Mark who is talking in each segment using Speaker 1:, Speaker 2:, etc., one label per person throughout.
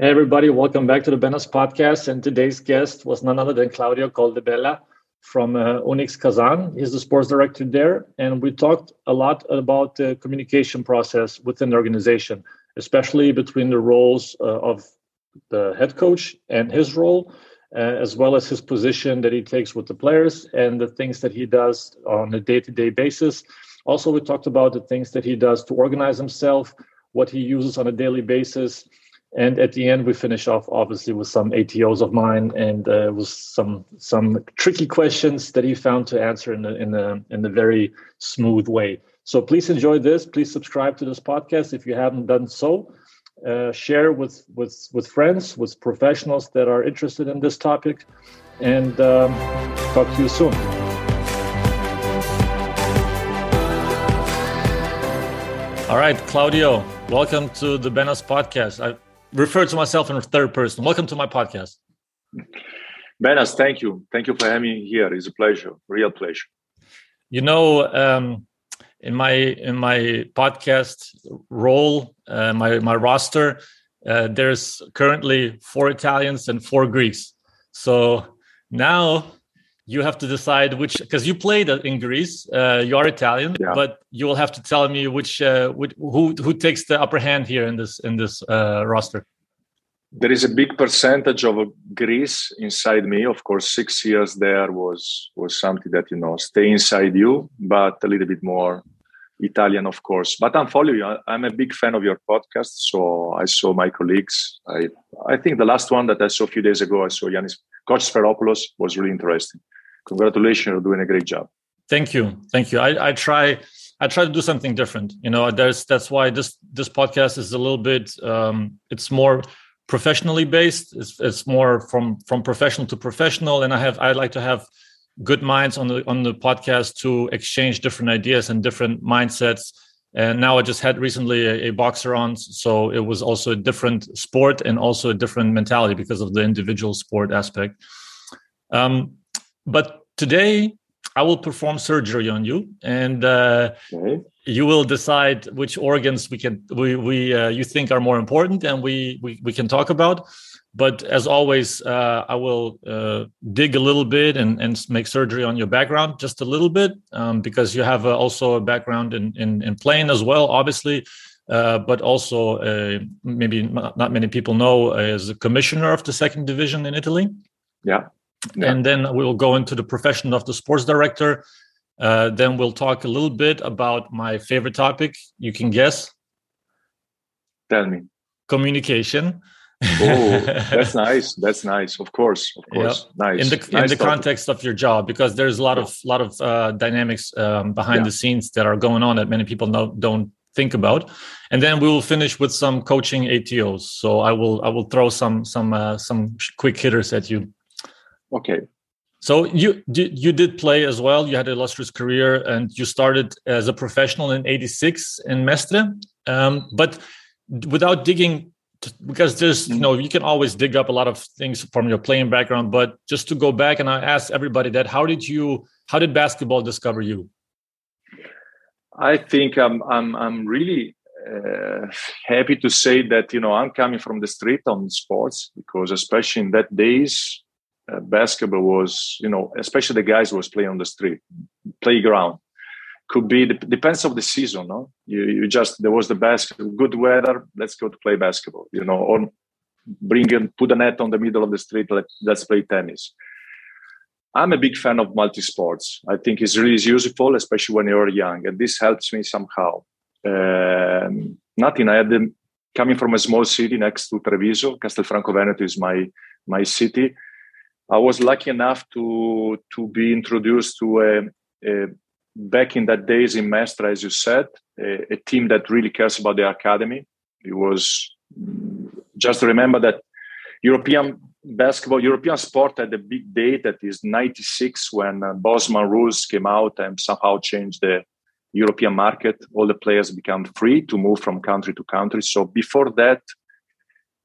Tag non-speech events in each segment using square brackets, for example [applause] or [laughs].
Speaker 1: Hey, everybody, welcome back to the Benas podcast. And today's guest was none other than Claudio Coldebella from uh, Kazan. He's the sports director there. And we talked a lot about the communication process within the organization, especially between the roles uh, of the head coach and his role, uh, as well as his position that he takes with the players and the things that he does on a day to day basis. Also, we talked about the things that he does to organize himself, what he uses on a daily basis and at the end we finish off obviously with some ATOs of mine and uh, with some some tricky questions that he found to answer in a, in a in a very smooth way. So please enjoy this. Please subscribe to this podcast if you haven't done so. Uh, share with with with friends with professionals that are interested in this topic. And um, talk to you soon. All right claudio welcome to the benas podcast. I, refer to myself in third person. Welcome to my podcast.
Speaker 2: Benas, thank you. Thank you for having me here. It's a pleasure, real pleasure.
Speaker 1: You know, um, in my in my podcast role, uh, my my roster, uh, there's currently four Italians and four Greeks. So now you have to decide which because you played in Greece. Uh, you are Italian, yeah. but you will have to tell me which, uh, which, who who takes the upper hand here in this in this uh, roster.
Speaker 2: There is a big percentage of Greece inside me. Of course, six years there was was something that you know stay inside you, but a little bit more Italian, of course. But I'm following you. I'm a big fan of your podcast. So I saw my colleagues. I I think the last one that I saw a few days ago, I saw Yanis Coach Sfairopoulos was really interesting congratulations you're doing a great job.
Speaker 1: Thank you. Thank you. I, I try i try to do something different. You know there's that's why this this podcast is a little bit um it's more professionally based. It's, it's more from from professional to professional. And i have i like to have good minds on the on the podcast to exchange different ideas and different mindsets. And now i just had recently a, a, boxer on so it was also a different sport and also a different mentality because of the individual sport aspect. Um, but today I will perform surgery on you, and uh, you will decide which organs we can we we uh, you think are more important, and we we we can talk about. But as always, uh, I will uh, dig a little bit and, and make surgery on your background just a little bit um, because you have uh, also a background in, in, in playing as well, obviously. Uh, but also, uh, maybe not many people know, as a commissioner of the second division in Italy.
Speaker 2: Yeah.
Speaker 1: Yeah. And then we'll go into the profession of the sports director. Uh, then we'll talk a little bit about my favorite topic. You can guess.
Speaker 2: Tell me.
Speaker 1: Communication.
Speaker 2: oh, [laughs] that's nice. That's nice. Of course, of course. Yep. Nice.
Speaker 1: In the
Speaker 2: nice
Speaker 1: in the topic. context of your job, because there's a lot of lot of uh, dynamics um, behind yeah. the scenes that are going on that many people know, don't think about. And then we will finish with some coaching ATOs. So I will I will throw some some uh, some quick hitters at you.
Speaker 2: Okay.
Speaker 1: So you you did play as well. You had an illustrious career, and you started as a professional in '86 in Mestre. Um, but without digging, because there's you mm-hmm. know you can always dig up a lot of things from your playing background. But just to go back, and I asked everybody that, how did you, how did basketball discover you?
Speaker 2: I think I'm I'm I'm really uh, happy to say that you know I'm coming from the street on sports because especially in that days uh, basketball was, you know, especially the guys was playing on the street, playground. Could be depends of the season, no? You you just there was the best good weather. Let's go to play basketball, you know, or bring and put a net on the middle of the street. Let, let's play tennis. I'm a big fan of multi sports. I think it's really useful, especially when you're young, and this helps me somehow. Um, nothing. I had them coming from a small city next to Treviso. Castelfranco Veneto is my my city I was lucky enough to to be introduced to a, a back in that days in Mestre, as you said, a, a, team that really cares about the academy. It was just remember that European basketball, European sport had a big day that is 96 when uh, Bosman rules came out and somehow changed the European market. All the players become free to move from country to country. So before that,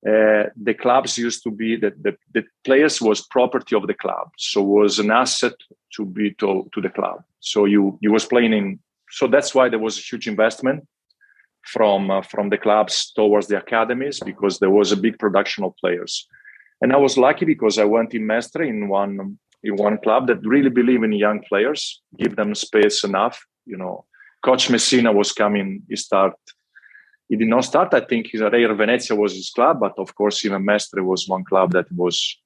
Speaker 2: uh, the clubs used to be that the, the players was property of the club so was an asset to be to, to the club so you you was playing in so that's why there was a huge investment from uh, from the clubs towards the academies because there was a big production of players. And I was lucky because I went in Mestre in one in one club that really believe in young players, give them space enough. You know, Coach Messina was coming. He start. He did not start. I think his Reyer Venezia was his club, but of course even Mestre was one club that was.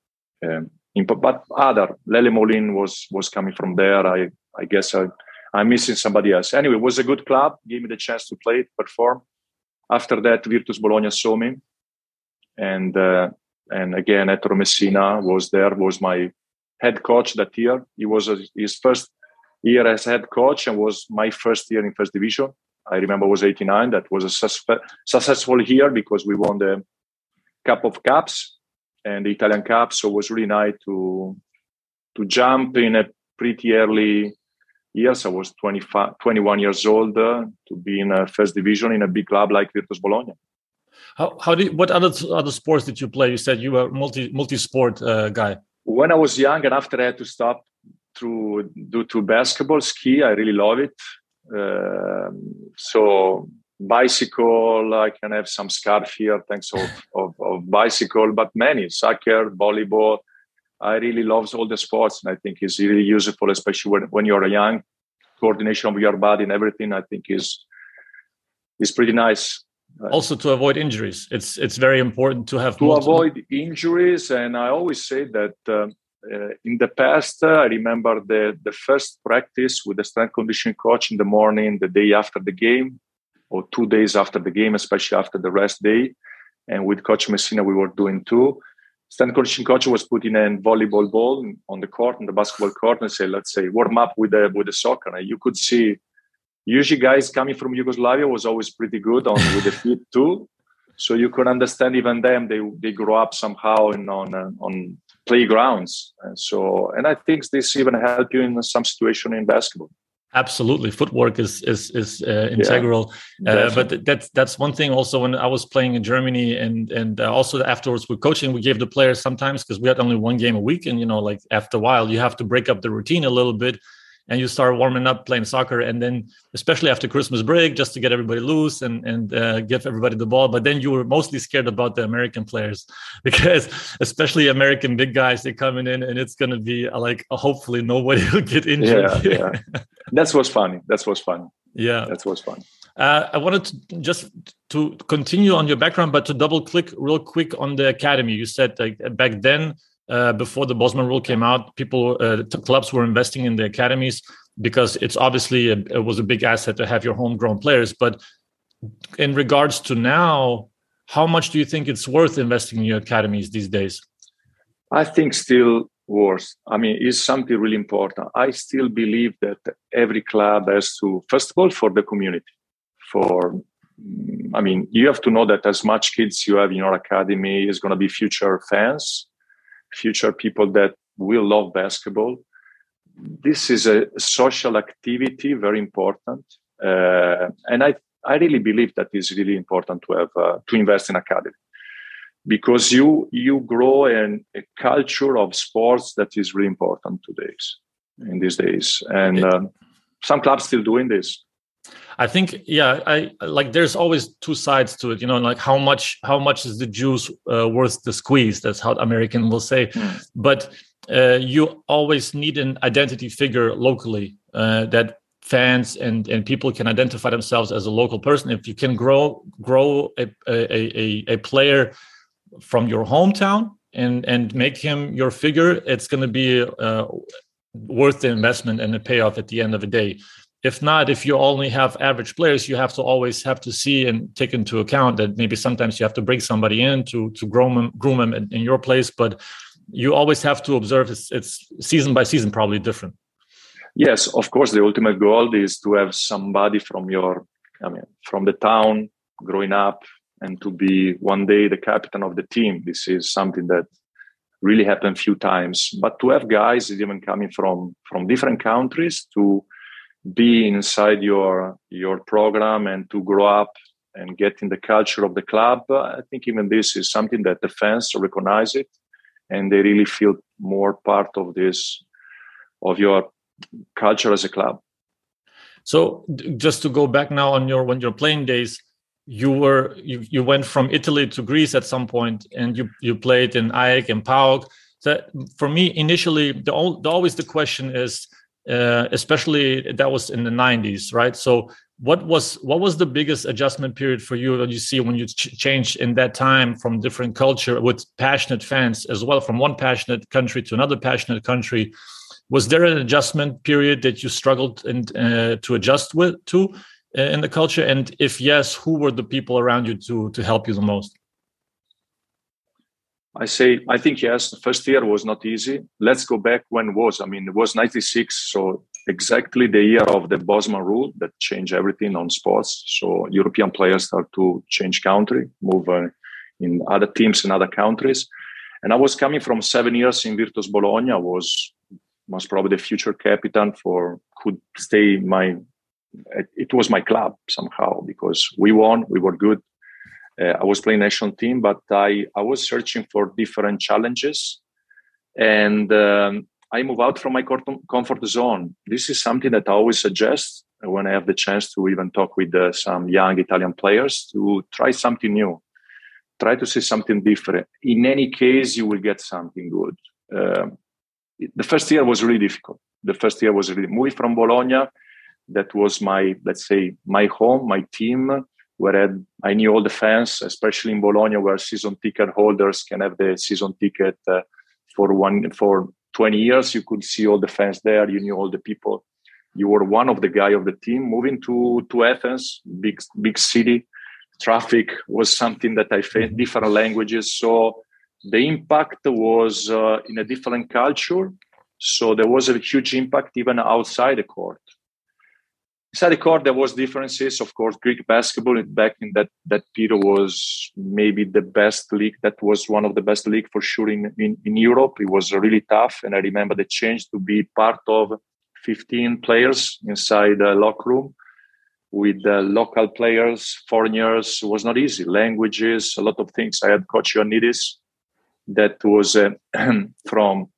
Speaker 2: Um, but other Lele Molin was was coming from there. I I guess I I'm missing somebody else. Anyway, it was a good club. Gave me the chance to play, perform. After that, Virtus Bologna saw me, and uh, and again, Ettore Messina was there. Was my head coach that year. He was his first year as head coach, and was my first year in first division. I remember was 89. That was a suspe- successful year because we won the Cup of Cups and the Italian Cup. So it was really nice to to jump in a pretty early years. I was 25, 21 years old uh, to be in a first division in a big club like Virtus Bologna.
Speaker 1: How, how did what other other sports did you play? You said you were multi multi sport uh, guy.
Speaker 2: When I was young and after I had to stop through due to basketball, ski, I really love it. Uh, so bicycle, I can have some scarf here thanks of, of, of bicycle, but many soccer, volleyball, I really love all the sports, and I think it's really useful, especially when, when you're young. Coordination of your body and everything, I think, is is pretty nice.
Speaker 1: Also, to avoid injuries, it's it's very important to have
Speaker 2: to multiple... avoid injuries. And I always say that uh, uh, in the past, uh, I remember the the first practice with the strength conditioning coach in the morning, the day after the game, or two days after the game, especially after the rest day. And with Coach Messina, we were doing two Strength conditioning coach was putting a volleyball ball on the court, on the basketball court, and say, let's say, warm up with the with the soccer. And you could see, usually guys coming from Yugoslavia was always pretty good on with the feet too. So you could understand even them. They they grow up somehow in, on uh, on playgrounds. And so, and I think this even help you in some situation in basketball.
Speaker 1: Absolutely, footwork is is is uh, integral. Yeah, uh, but that's that's one thing. Also, when I was playing in Germany, and and uh, also afterwards with coaching, we gave the players sometimes because we had only one game a week, and you know, like after a while, you have to break up the routine a little bit and you start warming up playing soccer and then especially after christmas break just to get everybody loose and and uh, give everybody the ball. But then you were mostly scared about the american players [laughs] because especially american big guys they're coming in and it's going to be uh, like hopefully nobody [laughs] will get injured.
Speaker 2: Yeah, yeah. that's what's funny. That's what's fun
Speaker 1: yeah.
Speaker 2: That's what's fun
Speaker 1: uh, I wanted to just to continue on your background, but to double click real quick on the academy. You said like back then uh, before the Bosman rule came out, people uh, clubs were investing in the academies because it's obviously a, it was a big asset to have your homegrown players. But in regards to now, how much do you think it's worth investing in your academies these days?
Speaker 2: I think still worth. I mean, it's something really important. I still believe that every club has to, first of all, for the community, for I mean, you have to know that as much kids you have in your academy is going to be future fans future people that will love basketball. This is a social activity, very important, uh, and I I really believe that it's really important to have uh, to invest in academy because you you grow in a culture of sports that is really important today in these days, and um, some clubs still doing this.
Speaker 1: I think, yeah, I like. There's always two sides to it, you know. Like how much, how much is the juice uh, worth the squeeze? That's how American will say. Mm. But uh, you always need an identity figure locally uh, that fans and and people can identify themselves as a local person. If you can grow grow a a, a, a player from your hometown and and make him your figure, it's going to be uh, worth the investment and the payoff at the end of the day if not if you only have average players you have to always have to see and take into account that maybe sometimes you have to bring somebody in to to groom them groom them in, in your place but you always have to observe it's, it's season by season probably different.
Speaker 2: Yes of course the ultimate goal is to have somebody from your i mean from the town growing up and to be one day the captain of the team. This is something that really happened few times but to have guys even coming from from different countries to be inside your your program and to grow up and get in the culture of the club i think even this is something that the fans recognize it and they really feel more part of this of your culture as a club
Speaker 1: so just to go back now on your when your playing days you were you, you went from Italy to Greece at some point, and you you played in AEK and PAOK. So for me, initially, the, the always the question is, uh, especially that was in the '90s, right? So what was what was the biggest adjustment period for you that you see when you ch- changed in that time from different culture with passionate fans as well from one passionate country to another passionate country? Was there an adjustment period that you struggled and uh, to adjust with to uh, in the culture? And if yes who were the people around you to to help you the most
Speaker 2: i say i think yes the first year was not easy. Let's go back when was. I mean it was 96 so exactly the year of the bosman rule that changed everything on sports. So european players start to change country move uh, in other teams in other countries. And i was coming from seven years in virtus bologna was most probably the future captain for could stay my it was my club somehow because we won, we were good. Uh, I was playing national team, but I I was searching for different challenges, and um, I move out from my comfort zone. This is something that I always suggest when I have the chance to even talk with uh, some young Italian players to try something new, try to see something different. In any case, you will get something good. Uh, the first year was really difficult. The first year was really moving from Bologna that was my let's say my home my team where I, knew all the fans especially in bologna where season ticket holders can have the season ticket uh, for one for 20 years. You could see all the fans there. You knew all the people. You were one of the guy of the team moving to to athens big big city. Traffic was something that i felt different languages. So the impact was uh, in a different culture. So there was a huge impact even outside the court Inside the court, there was differences. Of course, Greek basketball back in that that period was maybe the best league. That was one of the best league for sure in, in, in Europe. It was really tough, and I remember the change to be part of 15 players inside the locker room with local players, foreigners. It was not easy. Languages, a lot of things. I had Coach Ioannidis, that was uh, [clears throat] from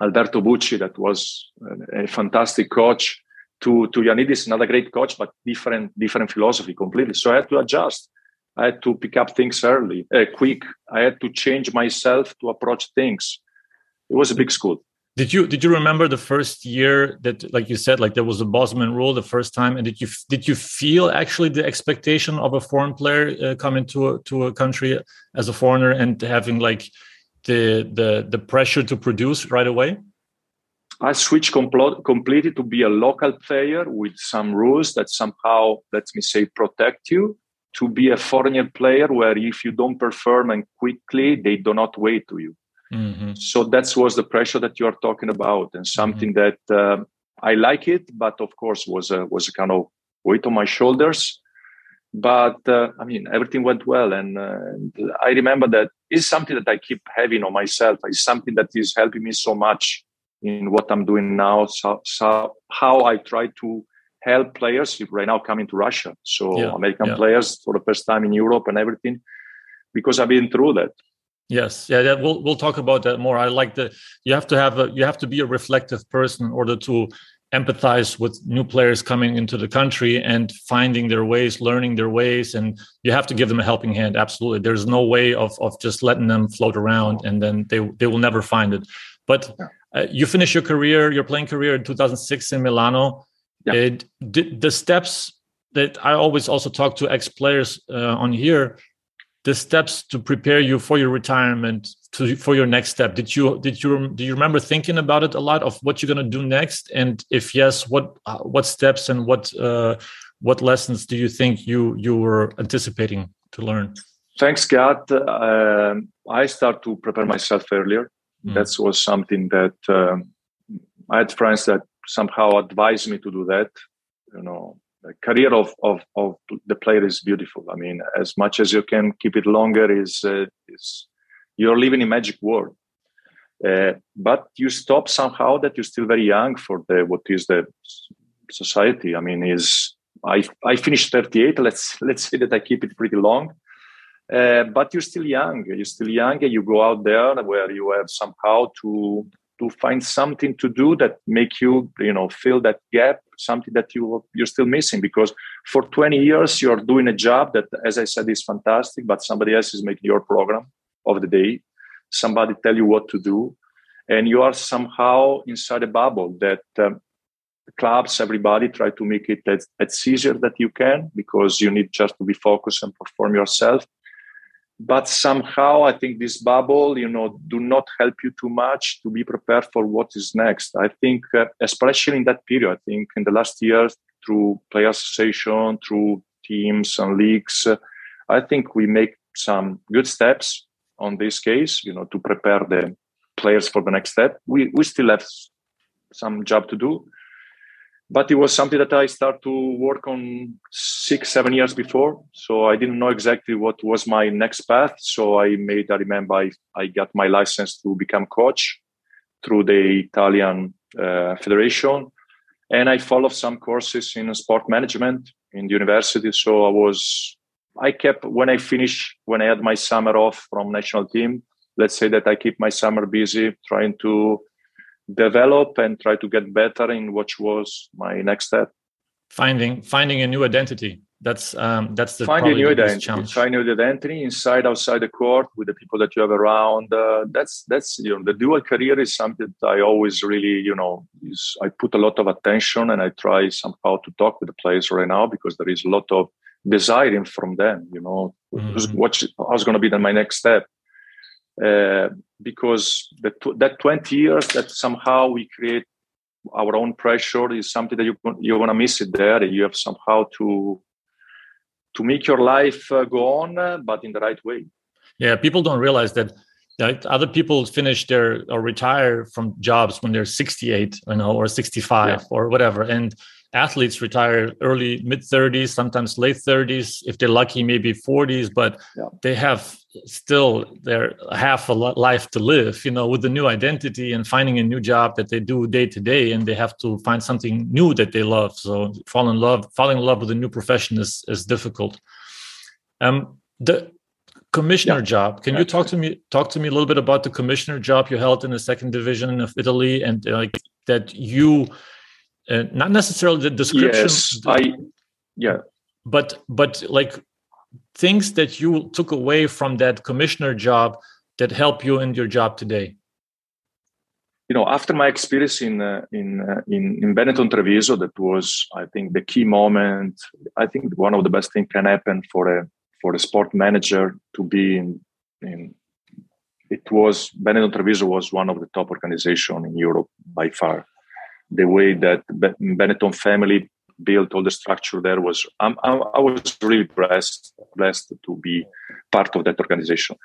Speaker 2: Alberto Bucci, that was a fantastic coach to to Ioannidis, another great coach, but different different philosophy completely. So I had to adjust. I had to pick up things early, uh, quick. I had to change myself to approach things. It was a big school.
Speaker 1: Did you did you remember the first year that, like you said, like there was a Bosman rule the first time, and did you did you feel actually the expectation of a foreign player uh, coming to a, to a country as a foreigner and having like the the the pressure to produce right away?
Speaker 2: I switched compl- completely to be a local player with some rules that somehow, let me say, protect you. To be a foreigner player where if you don't perform and quickly, they do not wait to you. Mm-hmm. So that was the pressure that you are talking about, and something mm-hmm. that uh, I like it, but of course was a, was a kind of weight on my shoulders. But uh, I mean, everything went well, and, uh, and I remember that is something that I keep having on myself. It's something that is helping me so much in what I'm doing now. So, so how I try to help players right now coming to Russia. So yeah, American yeah. players for the first time in Europe and everything, because I've been through that.
Speaker 1: Yes, yeah, yeah, we'll we'll talk about that more. I like the you have to have a you have to be a reflective person in order to empathize with new players coming into the country and finding their ways, learning their ways, and you have to give them a helping hand. Absolutely, there's no way of of just letting them float around and then they they will never find it. But uh, you finish your career, your playing career in 2006 in Milano. Yeah. It, the steps that I always also talk to ex players uh, on here, the steps to prepare you for your retirement, to for your next step. Did you did you do you remember thinking about it a lot of what you're going to do next? And if yes, what uh, what steps and what uh, what lessons do you think you you were anticipating to learn?
Speaker 2: Thanks, God. Uh, I start to prepare myself earlier. Mm. That was something that um, I had friends that somehow advised me to do that. You know, the career of, of, of the player is beautiful. I mean, as much as you can keep it longer, is uh, is you're living in a magic world. Uh, but you stop somehow that you're still very young for the what is the society. I mean, is I I finished 38. Let's [laughs] let's say that I keep it pretty long. Uh, but you're still young. You're still young, and you go out there where you have somehow to to find something to do that make you you know fill that gap something that you you're still missing because for 20 years you're doing a job that as i said is fantastic but somebody else is making your program of the day somebody tell you what to do and you are somehow inside a bubble that um, clubs everybody try to make it as, as easier that you can because you need just to be focused and perform yourself but somehow i think this bubble you know do not help you too much to be prepared for what is next. I think uh, especially in that period i think in the last years through player association through teams and leagues uh, i think we make some good steps on this case you know to prepare the players for the next step. We we still have some job to do but it was something that I started to work on six, seven years before. So I didn't know exactly what was my next path. So I made, I remember I, I got my license to become coach through the Italian uh, Federation. And I followed some courses in sport management in the university. So I was, I kept, when I finished, when I had my summer off from national team, let's say that I keep my summer busy trying to develop and try to get better in what was my next step
Speaker 1: finding finding a new identity that's um that's the
Speaker 2: finding a new identity challenge. finding new identity inside outside the court with the people that you have around uh, that's that's you know the dual career is something that i always really you know is i put a lot of attention and i try somehow to talk with the players right now because there is a lot of desiring from them you know mm-hmm. what's how's going to be then my next step because the, that 20 years that somehow we create our own pressure is something that you, you're going to miss it there. You have somehow to to make your life uh, go on, uh, but in the right way.
Speaker 1: Yeah, people don't realize that that other people finish their or retire from jobs when they're 68, you know, or 65 yeah. or whatever, and athletes retire early mid 30s sometimes late 30s if they're lucky maybe 40s but yeah. they have still their half a life to live you know with the new identity and finding a new job that they do day to day and they have to find something new that they love so fall in love falling in love with a new profession is is difficult um the commissioner yeah. job can you talk to me talk to me a little bit about the commissioner job you held in the second division of italy and like that you uh, not necessarily the description
Speaker 2: yes i yeah.
Speaker 1: but but like things that you took away from that commissioner job that help you in your job today.
Speaker 2: You know after my experience in uh, in, uh, in in benetton treviso that was i think the key moment i think one of the best things can happen for a for a sport manager to be in in it was benetton treviso was one of the top organization in europe by far the way that Benetton family built all the structure there was I'm, i was really blessed blessed to be part of that organization.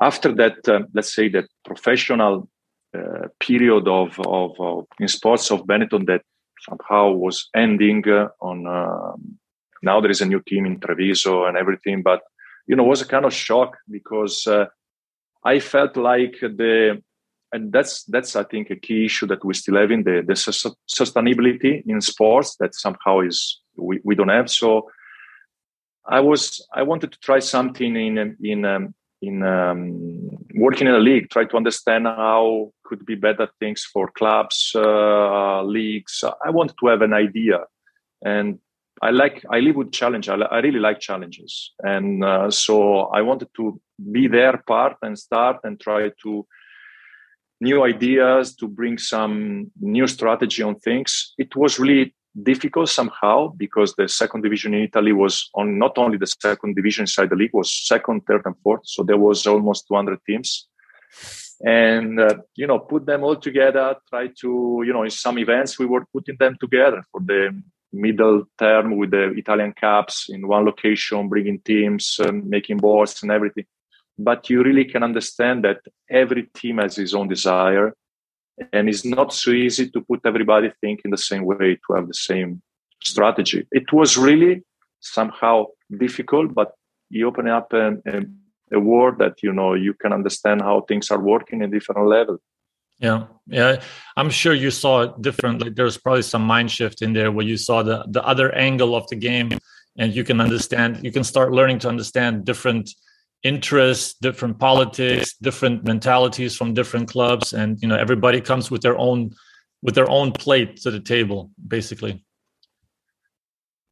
Speaker 2: After that uh, let's say that professional uh, period of, of, of, in sports of benetton that somehow was ending uh, on um, now there is a new team in treviso and everything but you know was a kind of shock because uh, i felt like the and that's that's I think a key issue that we still have in the the sustainability in sports that somehow is we, we don't have. So I was I wanted to try something in in um, in um, working in a league, try to understand how could be better things for clubs, uh, leagues. I wanted to have an idea, and I like I live with challenge. I, I really like challenges, and uh, so I wanted to be their part and start and try to new ideas, to bring some new strategy on things. It was really difficult somehow because the second division in Italy was on not only the second division inside the league was second, third, and fourth. So there was almost 200 teams, and uh, you know put them all together. Try to you know in some events we were putting them together for the middle term with the Italian Cups in one location, bringing teams, um, making boards and everything but you really can understand that every team has his own desire and it's not so easy to put everybody thinking the same way to have the same strategy. It was really somehow difficult but you open up a, a, world that you know you can understand how things are working at different level.
Speaker 1: Yeah yeah. I'm sure you saw it different like there's probably some mind shift in there where you saw the the other angle of the game and you can understand you can start learning to understand different interests different politics different mentalities from different clubs and you know everybody comes with their own with their own plate to the table basically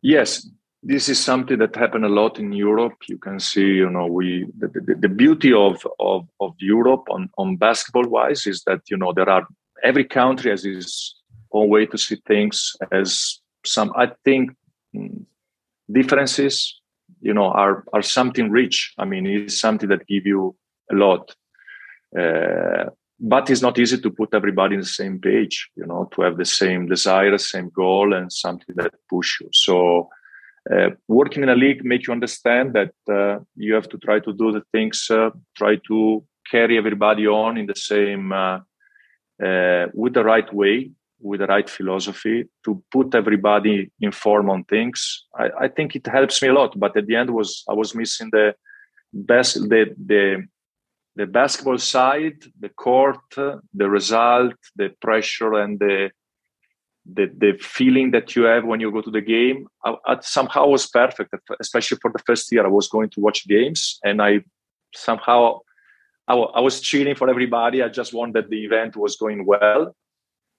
Speaker 2: Yes, this is something that happened a lot in Europe. You can see, you know, we the, the, the beauty of, of of Europe on on basketball wise is that you know there are every country has its own way to see things. As some, I think, mm, differences, you know, are are something rich. I mean, it's something that give you a lot. Uh, but it's not easy to put everybody in the same page you know to have the same desire same goal and something that push you so uh, working in a league make you understand that uh, you have to try to do the things uh, try to carry everybody on in the same uh, uh, with the right way with the right philosophy to put everybody informed on things. I, I, think it helps me a lot but at the end was i was missing the best the the the basketball side, the court, the result, the pressure, and the the, the feeling that you have when you go to the game. I, I somehow was perfect especially for the first year. I was going to watch games and i somehow I, was cheering for everybody. I just wanted the event was going well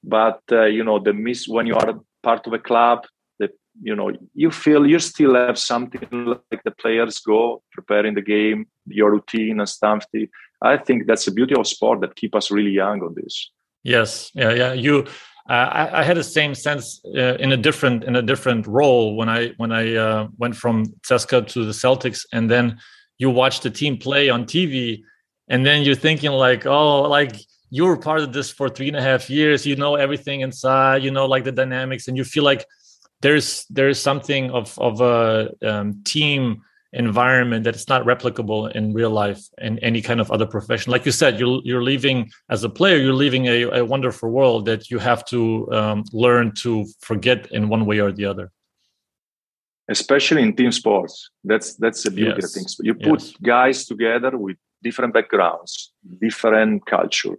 Speaker 2: but uh, you know the miss when you are part of a club that you know you feel you still have something like the players go preparing the game your routine and stuff. I think that's the beauty of sport that keep us really young on this.
Speaker 1: Yes, yeah, yeah. You, uh, I, I, had the same sense uh, in a different in a different role when I when I uh, went from CSKA to the Celtics, and then you watch the team play on TV, and then you're thinking like, oh, like you were part of this for three and a half years. You know everything inside. You know like the dynamics, and you feel like there's there's something of of a um, team environment that it's not replicable in real life in any kind of other profession like you said you're, you're leaving as a player you're leaving a, a wonderful world that you have to um, learn to forget in one way or the other
Speaker 2: especially in team sports that's that's the beauty yes. of things you put yes. guys together with different backgrounds different culture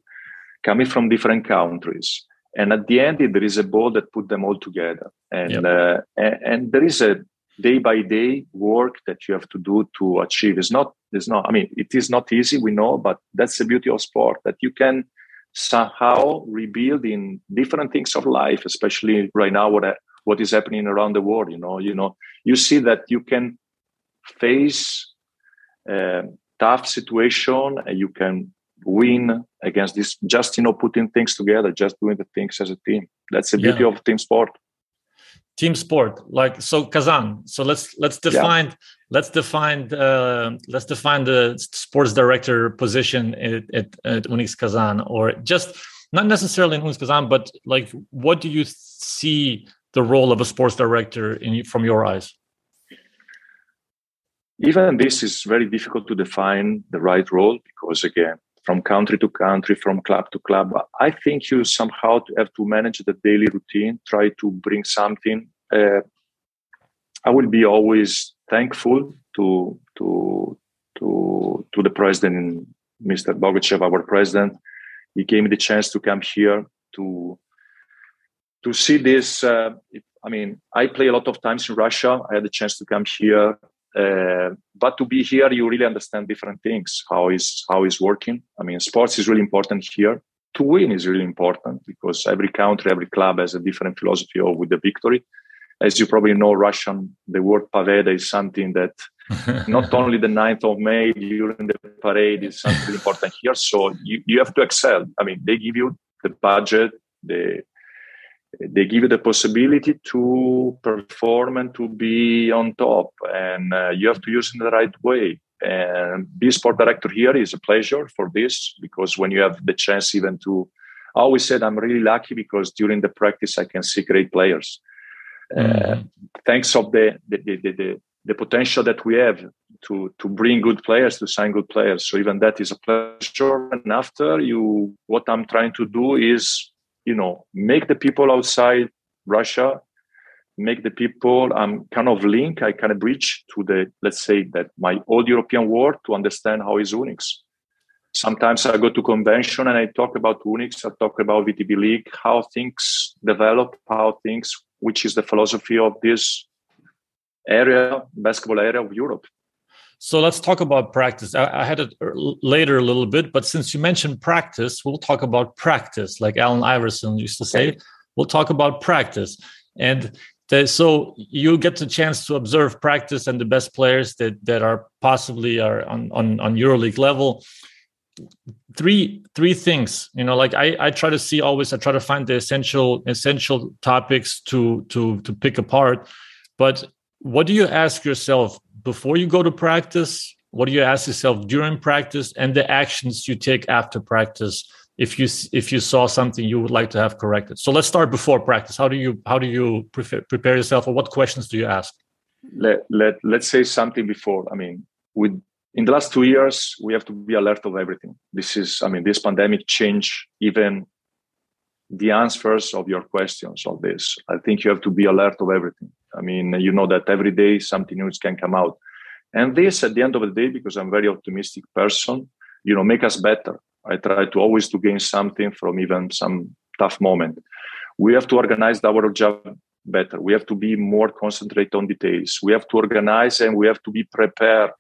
Speaker 2: coming from different countries. And at the end there is a ball that put them all together. And yep. uh, and, and there is a day by day work that you have to do to achieve. Is not is not i mean it is not easy we know but that's the beauty of sport that you can somehow rebuild in different things of life especially right now what what is happening around the world you know you know. You see that you can face a tough situation and you can win against this just you know putting things together just doing the things as a team that's the beauty yeah. of team sport
Speaker 1: team sport like so kazan so let's let's define yeah. let's define uh, let's define the sports director position at, at, at Unics kazan or just not necessarily in Unics kazan but like what do you see the role of a sports director in from your eyes
Speaker 2: even this is very difficult to define the right role because again from country to country, from club to club. I think you somehow have to manage the daily routine, try to bring something. Uh, I will be always thankful to to to to the president, Mr. Bogachev, our president. He gave me the chance to come here to to see this. Uh, I mean, I play a lot of times in Russia. I had the chance to come here uh, but to be here, you really understand different things. How is how is working? I mean, sports is really important here. To win is really important because every country, every club has a different philosophy of with the victory. As you probably know, Russian the word pobeda is something that [laughs] not only the 9th of May during the parade is something important here. So you, you have to excel. I mean, they give you the budget, the they give you the possibility to perform and to be on top and uh, you have to use it in the right way. And be sport director here is a pleasure for this because when you have the chance even to I always said i'm really lucky because during the practice i can see great players. Mm-hmm. uh, thanks of the the, the the, the potential that we have to to bring good players to sign good players. So even that is a pleasure. And after you what i'm trying to do is you know make the people outside russia make the people um, kind of link i kind of bridge to the let's say that my old european world to understand how is Unics. Sometimes i go to convention and i talk about Unics i talk about vtb league how things develop how things which is the philosophy of this area basketball area of europe
Speaker 1: so let's talk about practice. I, I, had it er, later a little bit, but since you mentioned practice, we'll talk about practice, like Allen Iverson used to say. We'll talk about practice. And so you get the chance to observe practice and the best players that that are possibly are on on on EuroLeague level. Three three things, you know, like I I try to see always. I try to find the essential essential topics to to to pick apart. But what do you ask yourself before you go to practice? What do you ask yourself during practice, and the actions you take after practice? if you if you saw something you would like to have corrected? So let's start before practice. How do you how do you prepare yourself or what questions do you ask?
Speaker 2: Let, let let's say something before. I mean with in the last two years we have to be alert of everything. This is i mean this pandemic changed even the answers of your questions of this. I think you have to be alert of everything i mean you know that every day something new can come out and this at the end of the day because i'm very optimistic person you know make us better I try to always to gain something from even some tough moment. We have to organize our job better. We have to be more concentrate on details. We have to organize and we have to be prepared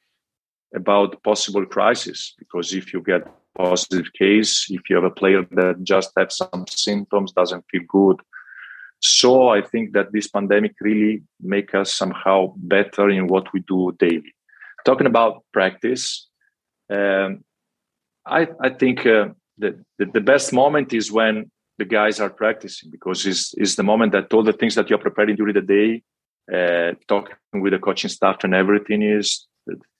Speaker 2: about possible crisis because if you get positive case, if you have a player that just have some symptoms, doesn't feel good. So I think that this pandemic really make us somehow better in what we do daily. Talking about practice, um, I, I think uh, the, the, the best moment is when the guys are practicing because it's, it's the moment that all the things that you're preparing during the day, uh, talking with the coaching staff and everything is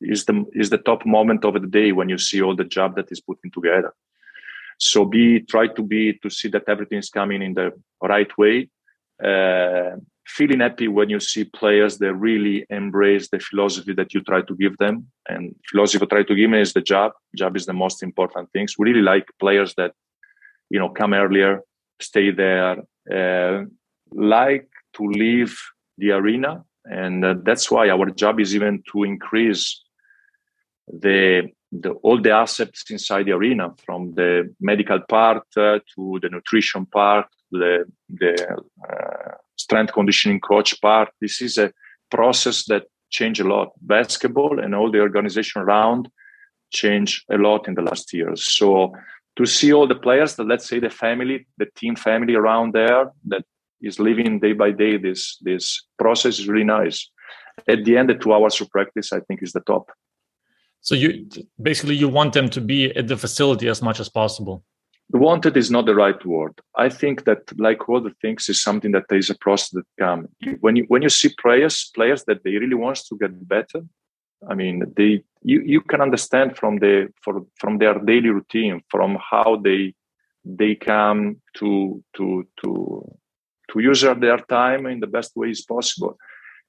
Speaker 2: is the is the top moment of the day when you see all the job that is putting together. So be try to be to see that everything is coming in the right way. Uh, feeling happy when you see players that really embrace the philosophy that you try to give them. And philosophy try to give them is the job. Job is the most important things we really like players that you know come earlier stay there uh, like to leave the arena. And uh, that's why our job is even to increase the, the all the assets inside the arena from the medical part uh, to the nutrition part the the uh, strength conditioning coach part. This is a process that changed a lot. Basketball and all the organization around changed a lot in the last years. So to see all the players, let's say the family, the team family around there that is living day by day this this process is really nice. At the end, the two hours of practice, I think, is the top.
Speaker 1: So you basically you want them to be at the facility as much as possible.
Speaker 2: Wanted is not the right word. I think that like all the things is something that there is a process that come. When you when you see players players that they really wants to get better i mean they you, you can understand from the for, from their daily routine from how they they come to to to to use their time in the best ways possible.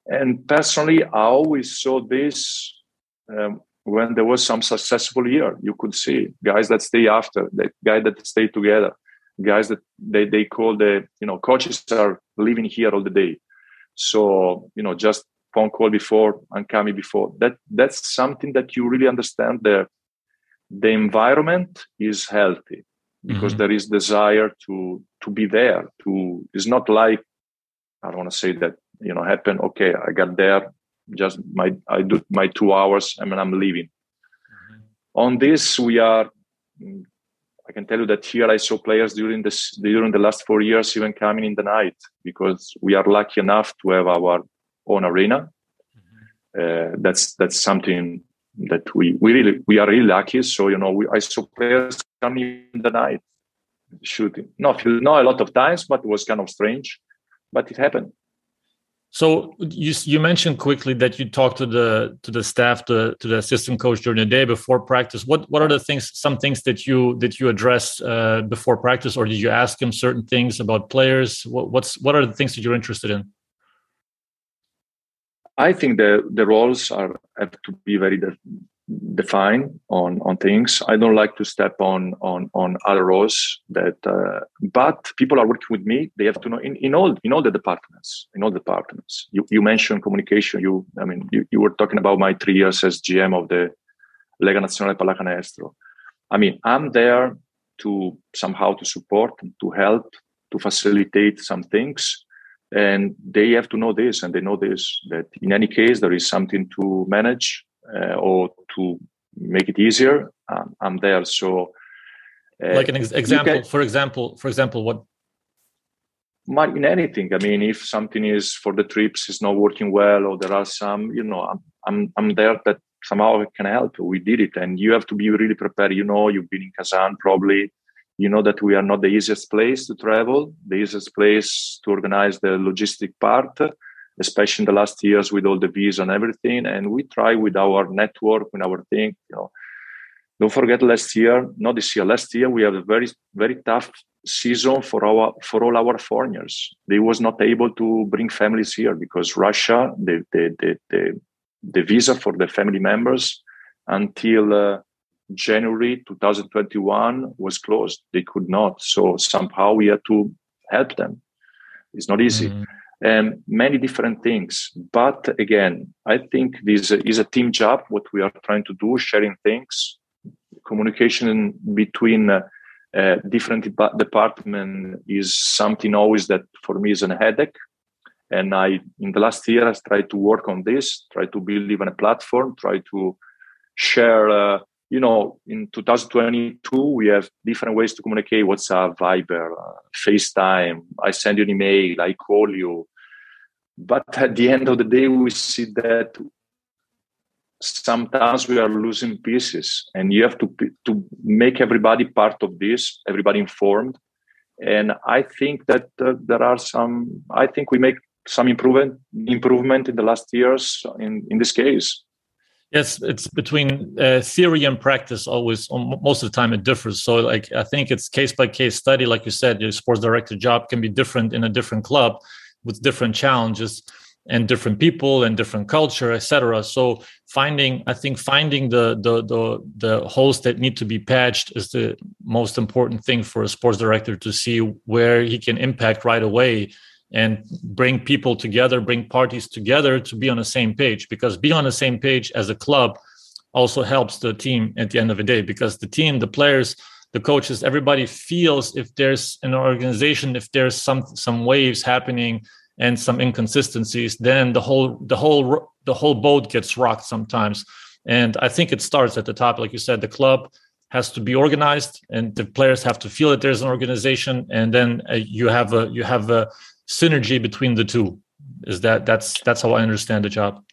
Speaker 2: And personally i always saw this um, when there was some successful year, you could see guys that stay after, the guy that stay together, guys that they, they call the, you know, coaches are living here all the day. So, you know, just phone call before and coming before. That that's something that you really understand the the environment is healthy because mm-hmm. there is desire to to be there. To it's not like I don't want to say that, you know, happen, okay, I got there, just my I do my two hours and then I'm leaving. Mm-hmm. On this, we are. I can tell you that here I saw players during this during the last four years even coming in the night because we are lucky enough to have our own arena. Mm-hmm. Uh, that's that's something that we we really we are really lucky. So you know, we, I saw players coming in the night shooting. Not not a lot of times, but it was kind of strange, but it happened.
Speaker 1: So you you mentioned quickly that you talked to the to the staff to to the assistant coach during the day before practice. What what are the things some things that you that you address uh, before practice, or did you ask him certain things about players? What, what's what are the things that you're interested in?
Speaker 2: I think the the roles are have to be very define on on things. I don't like to step on on on other roles that, uh, but people are working with me. They have to know in, in all in all the departments. In all departments. You you mentioned communication. You I mean you, you were talking about my three years as GM of the Lega Nazionale Pallacanestro. I mean I'm there to somehow to support, to help, to facilitate some things. And they have to know this, and they know this that in any case there is something to manage or to make it easier, um, I'm there. So,
Speaker 1: uh, like an ex- example, can, for example, for example, what?
Speaker 2: in anything. I mean, if something is for the trips is not working well, or there are some, you know, I'm I'm, I'm there that somehow I can help. We did it, and you have to be really prepared. You know, you've been in Kazan probably. You know that we are not the easiest place to travel, the easiest place to organize the logistic part, especially in the last years with all the visa and everything. And we try with our network, with our thing, you know. Don't forget last year, not this year, last year we had a very, very tough season for our for all our foreigners. They was not able to bring families here because Russia, the the the, the, the visa for the family members until uh, January 2021 was closed. They could not. So somehow we had to help them. It's not easy. Mm. And many different things. But again, I think this is a team job, what we are trying to do, sharing things, communication between uh, uh, different de- department is something always that for me is a headache. And I, in the last year, I tried to work on this, try to build even a platform, try to share uh, you know, in 2022, we have different ways to communicate WhatsApp, Viber, uh, FaceTime. I send you an email, I call you. But at the end of the day, we see that sometimes we are losing pieces, and you have to, to make everybody part of this, everybody informed. And I think that uh, there are some, I think we make some improvement improvement in the last years in, in this case.
Speaker 1: Yes, it's between uh, theory and practice. Always, most of the time, it differs. So, like, I think it's case by case study. Like you said, your sports director job can be different in a different club with different challenges and different people and different culture, etc. So, finding, I think, finding the the the the holes that need to be patched is the most important thing for a sports director to see where he can impact right away and bring people together, bring parties together to be on the same page. Because being on the same page as a club also helps the team at the end of the day. Because the team, the players, the coaches, everybody feels if there's an organization, if there's some some waves happening and some inconsistencies, then the whole the whole the whole boat gets rocked sometimes. And I think it starts at the top, like you said, the club has to be organized and the players have to feel that there's an organization and then uh, you have a you have a synergy between the two is that that's that's how i understand the job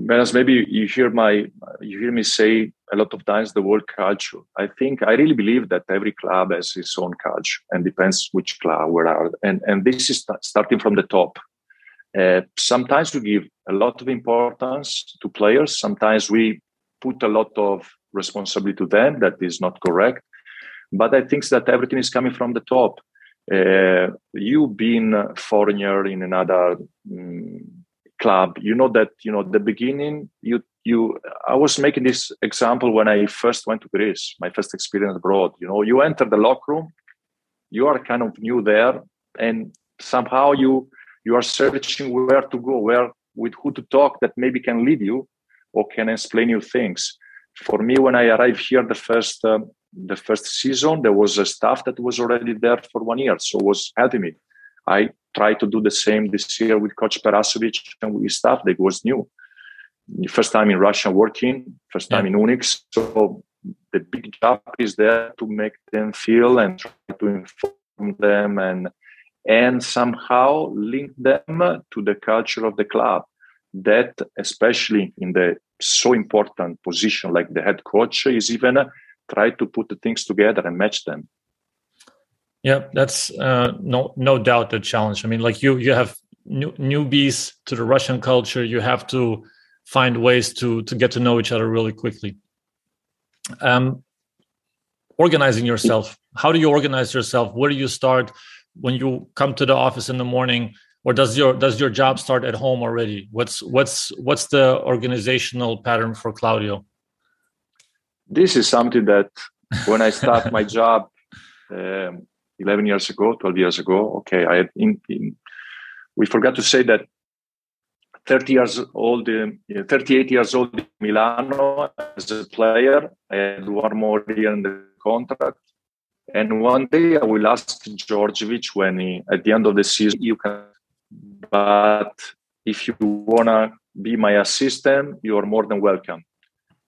Speaker 2: Benas, maybe you hear my you hear me say a lot of times the word culture. I think I really believe that every club has its own culture and depends which club where are and and this is starting from the top. Uh, sometimes we give a lot of importance to players. Sometimes we put a lot of responsibility to them. That is not correct. But I think that everything is coming from the top. Uh, you being a foreigner in another um, club, you know that you know the beginning. You you. I was making this example when I first went to Greece, my first experience abroad. You know, you enter the locker room, you are kind of new there, and somehow you you are searching where to go, where with who to talk that maybe can lead you or can explain you things. For me, when I arrived here, the first um, the first season, there was a staff that was already there for one year, so was helping me. I tried to do the same this year with Coach Perasovic and with staff that was new. First time in Russia working, first time yeah. in Unics. So the big job is there to make them feel and try to inform them and and somehow link them to the culture of the club. That especially in the so important position like the head coach is even try to put the things together and match them
Speaker 1: yeah that's uh, no no doubt a challenge i mean like you you have new, newbies to the russian culture you have to find ways to to get to know each other really quickly. Um organizing yourself. How do you organize yourself? Where do you start when you come to the office in the morning? Or does your does your job start at home already? What's what's what's the organizational pattern for claudio?
Speaker 2: This is something that when I start my [laughs] job um, 11 years ago, 12 years ago, okay, I had in, in, we forgot to say that 30 years old, uh, 38 years old in Milano as a player. I had one more year in the contract. And one day I will ask Djordjevic when he, at the end of the season, you can, but if you want to be my assistant, you are more than welcome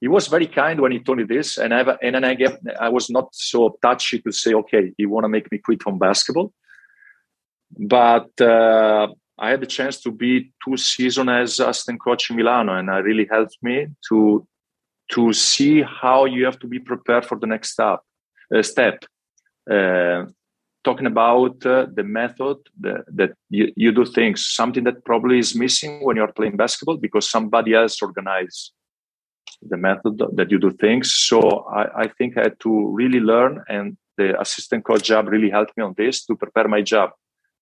Speaker 2: he was very kind when he told me this, and I and then I get I was not so touchy to say, okay, you want to make me quit from basketball, but uh, I had the chance to be two seasons as assistant coach in Milano, and it really helped me to to see how you have to be prepared for the next step. Uh, step. Uh, talking about uh, the method the, that you, you do things, something that probably is missing when you're playing basketball because somebody else organized the method that you do things. So I, I think I had to really learn, and the assistant coach job really helped me on this to prepare my job,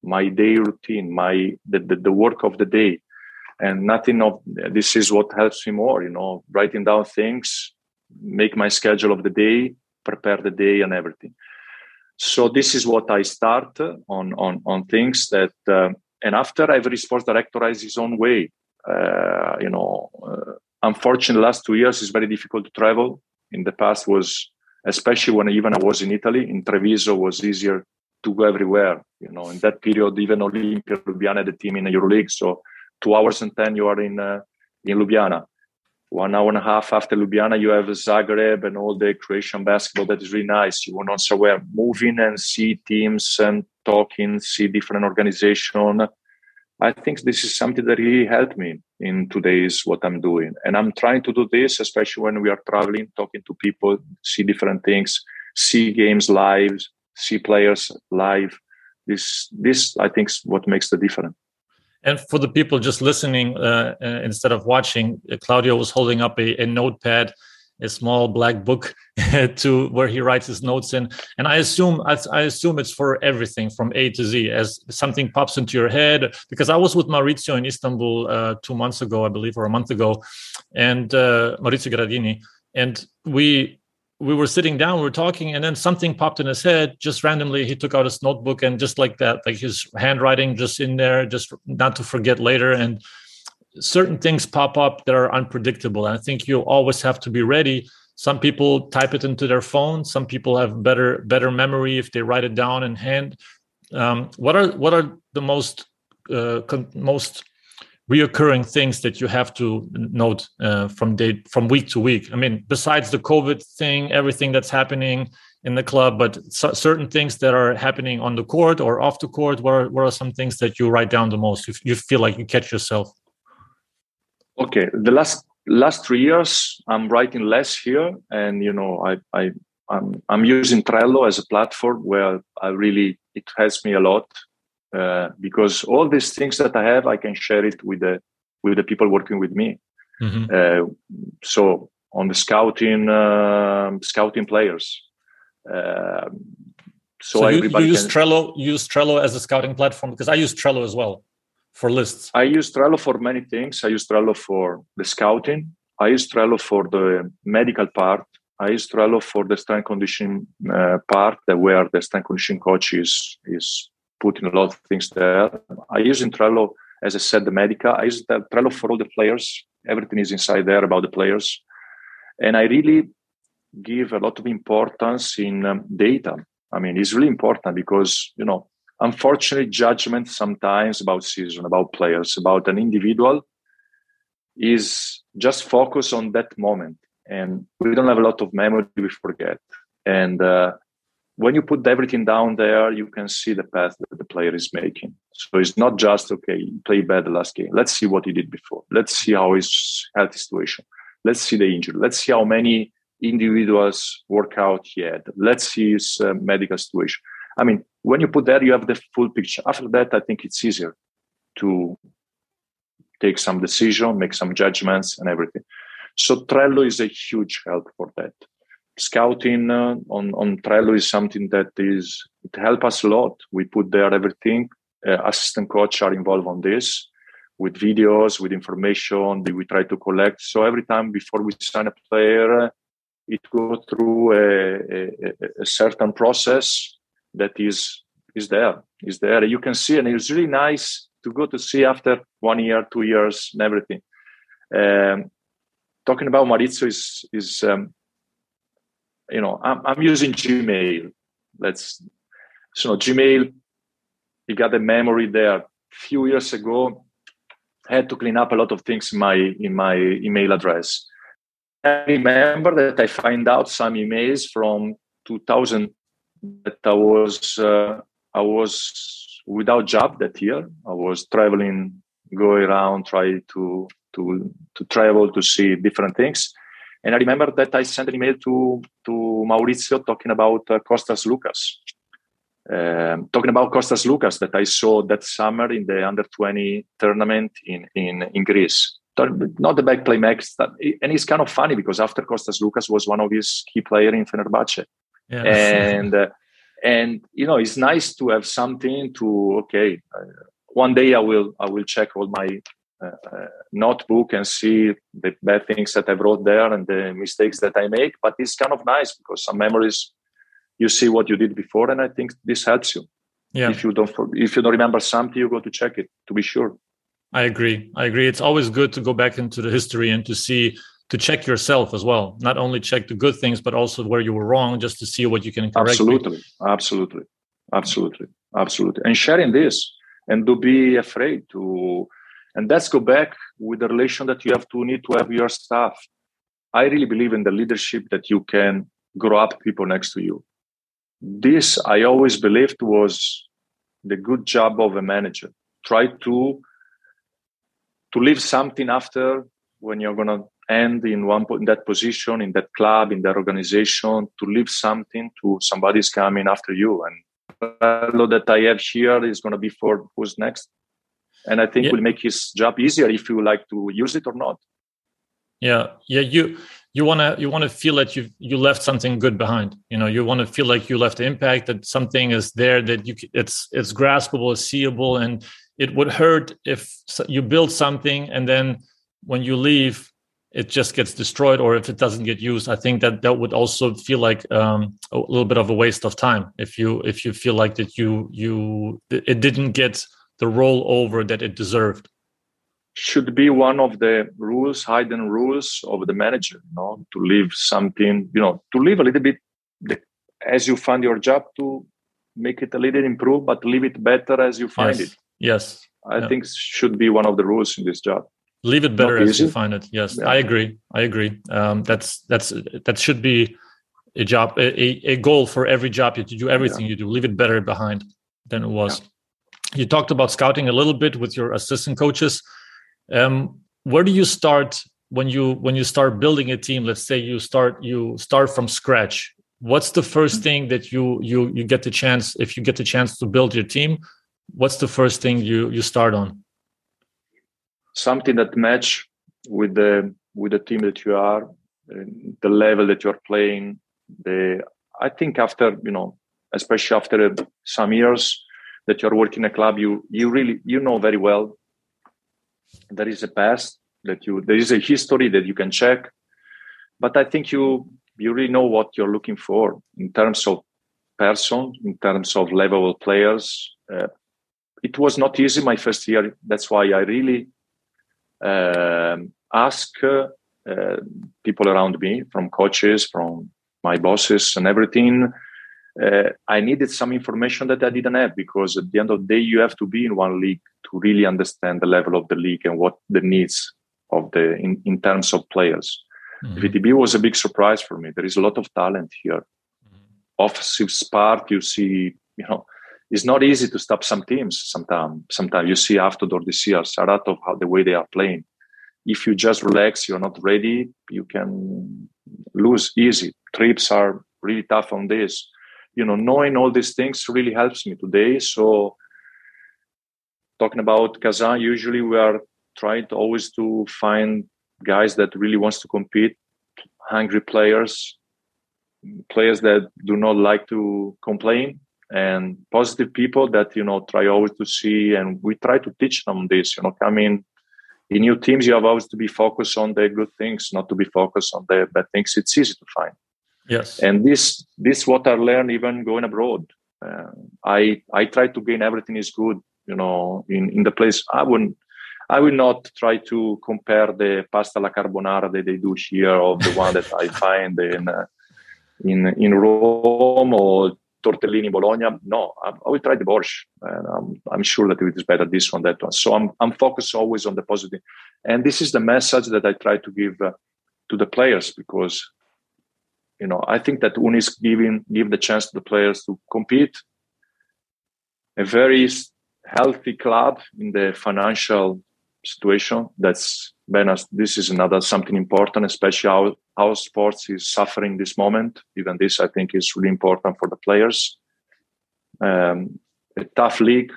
Speaker 2: my day routine, my the, the, the work of the day, and nothing of this is what helps me more. You know, writing down things, make my schedule of the day, prepare the day, and everything. So this is what I start on on on things that. Uh, and after every sports director has his own way. Uh, you know, uh, unfortunately, last two years is very difficult to travel. In the past was, especially when even I was in Italy, in Treviso was easier to go everywhere. You know, in that period, even Olimpia Ljubljana a team in the EuroLeague, so two hours and ten you are in uh, in Ljubljana. One hour and a half after Ljubljana, you have Zagreb and all the Croatian basketball that is really nice. You want to somewhere moving and see teams and talking, see different organization I think this is something that really helped me in today's what I'm doing. And I'm trying to do this, especially when we are traveling, talking to people, see different things, see games live, see players live. This, this I think, is what makes the difference.
Speaker 1: And for the people just listening uh, uh, instead of watching, Claudio was holding up a, a notepad a small black book [laughs] to where he writes his notes in and i assume I, I, assume it's for everything from a to z as something pops into your head because i was with maurizio in istanbul uh, two months ago i believe or a month ago and uh, maurizio Gherardini and we we were sitting down we were talking and then something popped in his head just randomly he took out his notebook and just like that like his handwriting just in there just not to forget later and certain things pop up that are unpredictable. And I think you always have to be ready. Some people type it into their phone. Some people have better better memory if they write it down in hand. Um, what are what are the most uh, most reoccurring things that you have to note uh, from day from week to week? I mean, besides the COVID thing, everything that's happening in the club, but certain things that are happening on the court or off the court. What are, what are some things that you write down the most? If you feel like you catch yourself.
Speaker 2: Okay, the last last three years I'm writing less here, and you know I I I'm I'm using Trello as a platform where I really it helps me a lot uh, because all these things that I have I can share it with the with the people working with me. Mm-hmm. Uh, so on the scouting uh, scouting players.
Speaker 1: Um, so, so you, you use can... Trello use Trello as a scouting platform because I use Trello as well for lists?
Speaker 2: I use Trello for many things. I use Trello for the scouting. I use Trello for the medical part. I use Trello for the strength conditioning uh, part, where the strength conditioning coach is is putting a lot of things there. I use in Trello, as I said, the medical. I use the Trello for all the players. Everything is inside there about the players, and I really give a lot of importance in um, data. I mean, it's really important because you know unfortunately judgment sometimes about season about players about an individual is just focus on that moment and we don't have a lot of memory we forget and uh, when you put everything down there you can see the path that the player is making. So it's not just okay play bad the last game. Let's see what he did before. Let's see how his health situation. Let's see the injury. Let's see how many individuals work out had. Let's see his uh, medical situation. I mean, when you put that, you have the full picture. After that, I think it's easier to take some decision, make some judgments, and everything. So Trello is a huge help for that. Scouting uh, on on Trello is something that is it helps us a lot. We put there everything. Uh, assistant coach are involved on this with videos, with information that we try to collect. So every time before we sign a player, it goes through a, a, a certain process that is is there is there you can see and it's really nice to go to see after one year two years and everything um, talking about maurizio is is um, you know I'm, I'm using gmail let's so gmail you got the memory there a few years ago I had to clean up a lot of things in my in my email address i remember that i find out some emails from 2000 that I was uh, I was without job that year. I was traveling, going around, trying to to to travel to see different things. And I remember that I sent an email to to Maurizio talking about uh, Costas Sloukas, um, talking about Costas Sloukas that I saw that summer in the under twenty tournament in in in Greece. Not the back playmaker, and it's kind of funny because after Costas Sloukas was one of his key players in Fenerbahce, yeah. and uh, and you know it's nice to have something to okay. Uh, one day I will I will check all my Uh, notebook and see the bad things that I wrote there and the mistakes that I make. But it's kind of nice because some memories you see what you did before, and I think this helps you. Yeah. If you don't if you don't remember something, you go to check it to be sure.
Speaker 1: I agree. I agree. It's always good to go back into the history and to see to check yourself as well. Not only check the good things, but also where you were wrong, just to see what you can correct.
Speaker 2: Absolutely, absolutely, absolutely, absolutely. And sharing this, and to be afraid to and let's go back with the relation that you have to need to have your staff. I really believe in the leadership that you can grow up people next to you. This I always believed was the good job of a manager. Try to to leave something after when you're gonna end in one in that position, in that club, in that organization, to leave something to somebody's coming after you. And that I have here is gonna be for who's next and I think yeah. will make his job easier if you like to use it or not.
Speaker 1: Yeah, yeah. You you want to you want to feel that you you left something good behind. You know, you want to feel like you left impact. That something is there that you it's it's graspable, it's seeable, and it would hurt if you build something and then when you leave it just gets destroyed or if it doesn't get used i think that that would also feel like um, a little bit of a waste of time if you if you feel like that you you it didn't get the rollover that it deserved?
Speaker 2: Should be one of the rules, hidden rules of the manager, you know, to leave something, you know, to leave a little bit as you find your job to make it a little improve, but leave it better as you find
Speaker 1: yes.
Speaker 2: it.
Speaker 1: Yes.
Speaker 2: I yeah. think should be one of the rules in this job.
Speaker 1: Leave it better as you find it. Yes, yeah. I agree. I agree. Um, that's that's that should be a job, a, a goal for every job. You to do everything yeah. you do. Leave it better behind than it was you talked about scouting a little bit with your assistant coaches. Um, where do you start when you when you start building a team? Let's say you start you start from scratch. What's the first mm-hmm. thing that you you you get the chance if you get the chance to build your team what's the first thing you you start on?
Speaker 2: Something that match with the with the team that you are the level that you're playing the i think after you know especially after some years that you're working a club, you you really you know very well there is a past that you there is a history that you can check, but I think you you really know what you're looking for in terms of person, in terms of level of players. Uh, it was not easy my first year. That's why I really uh, ask uh, people around me, from coaches, from my bosses, and everything uh, I needed some information that I didn't have because at the end of the day, you have to be in one league to really understand the level of the league and what the needs of the in, in terms of players. Mm-hmm. VTB was a big surprise for me. There is a lot of talent here. Mm-hmm. Offensive spark, you see, you know, it's not easy to stop some teams. Sometimes, sometimes you see after this year, Saratov, how the way they are playing. If you just relax, you're not ready, you can lose easy. Trips are really tough on this you know knowing all these things really helps me today. So talking about kazan usually we are trying to always to find guys that really wants to compete hungry players players that do not like to complain and positive people that you know try always to see and we try to teach them this you know. Coming in new teams you have always to be focused on the good things not to be focused on the bad things. It's easy to find
Speaker 1: Yes.
Speaker 2: And this this what I learned even going abroad. Uh, I I try to gain everything is good. You know, in in the place I wouldn't. I will not try to compare the pasta alla carbonara that they do here of the one that I find in uh, in in Rome or tortellini Bologna. No, I, I will try the borscht, and I'm, I'm sure that it is better this one, that one. So I'm I'm focused always on the positive, and this is the message that I try to give uh, to the players because you know, I think that Unics giving give the chance to the players to compete. A very healthy club in the financial situation. That's Benas. This is another something important, especially how how sports is suffering this moment. Even this, I think, is really important for the players. Um, a tough league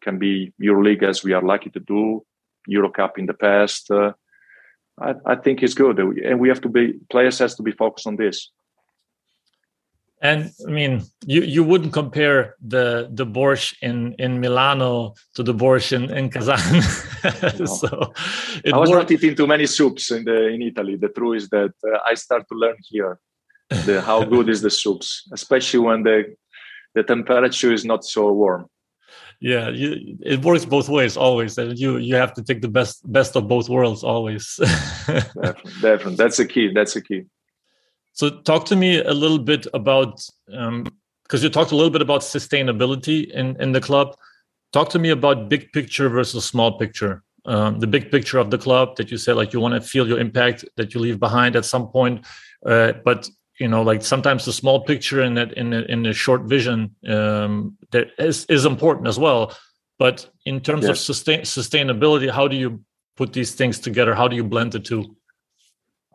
Speaker 2: can be EuroLeague, as we are lucky to do. Euro Cup in the past. Uh, I, I think it's good, and we have to be players has to be focused on this.
Speaker 1: And I mean, you, you wouldn't compare the the borscht in, in Milano to the borscht in, in Kazan.
Speaker 2: No. [laughs] so I was not eating too many soups in the in Italy. The truth is that uh, I start to learn here the, how [laughs] good is the soups, especially when the the temperature is not so warm.
Speaker 1: Yeah, you, it works both ways always, and you you have to take the best best of both worlds always. [laughs]
Speaker 2: definitely, definitely, that's the key. That's the key.
Speaker 1: So, talk to me a little bit about um because you talked a little bit about sustainability in in the club. Talk to me about big picture versus small picture. Um, the big picture of the club that you said, like you want to feel your impact that you leave behind at some point, uh, but you know, like sometimes the small picture in that in the, in the short vision um, that is is important as well. But in terms yes. of sustain sustainability, how do you put these things together? How do you blend the two?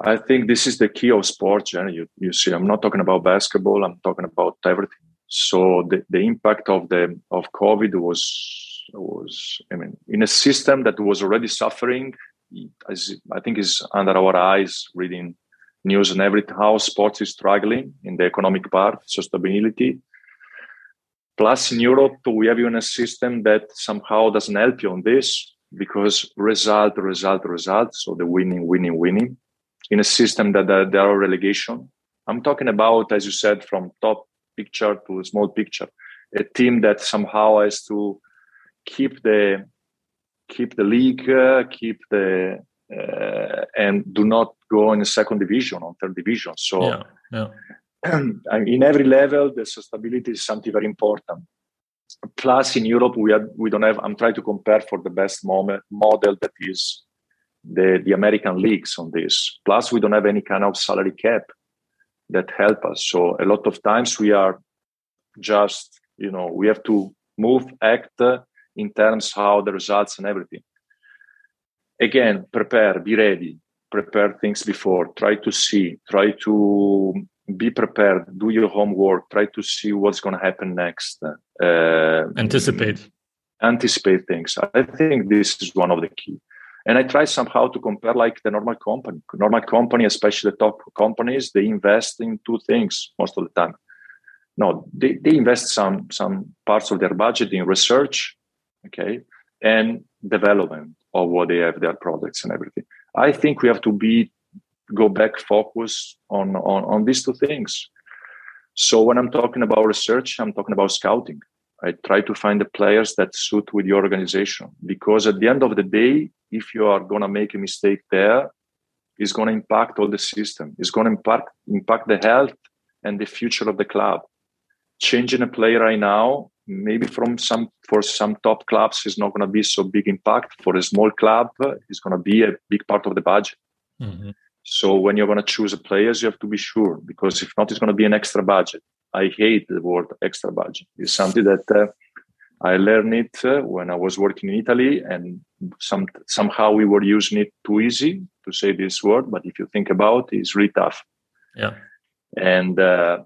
Speaker 2: I think this is the key of sports. And you, you see, I'm not talking about basketball. I'm talking about everything. So the, the impact of the of COVID was was I mean in a system that was already suffering. As I think is under our eyes, reading news and everything, how sports is struggling in the economic part, sustainability. Plus, in Europe, we have even a system that somehow doesn't help you on this because result, result, result. So the winning, winning, winning in a system that there are relegation. I'm talking about, as you said, from top picture to small picture, a team that somehow has to keep the keep the league, uh, keep the uh, and do not go in the second division or third division. So, yeah, yeah. [clears throat] in every level, the sustainability is something very important. Plus, in Europe, we have we don't have. I'm trying to compare for the best moment model that is the, the American leagues on this. Plus, we don't have any kind of salary cap that help us. So a lot of times we are just, you know, we have to move, act in terms how the results and everything. Again, prepare, be ready, prepare things before, try to see, try to be prepared, do your homework, try to see what's going to happen next.
Speaker 1: Uh, anticipate.
Speaker 2: Anticipate things. I think this is one of the key and i try somehow to compare like the normal company normal company especially the top companies they invest in two things most of the time no they, they invest some some parts of their budget in research okay and development of what they have their products and everything i think we have to be go back focus on on, on these two things so when i'm talking about research i'm talking about scouting I try to find the players that suit with your organization because at the end of the day, if you are going to make a mistake there, it's going to impact all the system. It's going to impact impact the health and the future of the club. Changing a player right now, maybe from some for some top clubs, is not going to be so big impact. For a small club, it's going to be a big part of the budget. Mm-hmm. So when you're going to choose a players, you have to be sure because if not, it's going to be an extra budget. I hate the word extra budget. It's something that uh, I learned it uh, when I was working in Italy, and some somehow we were using it too easy to say this word. But if you think about it, it's really tough.
Speaker 1: Yeah.
Speaker 2: And uh,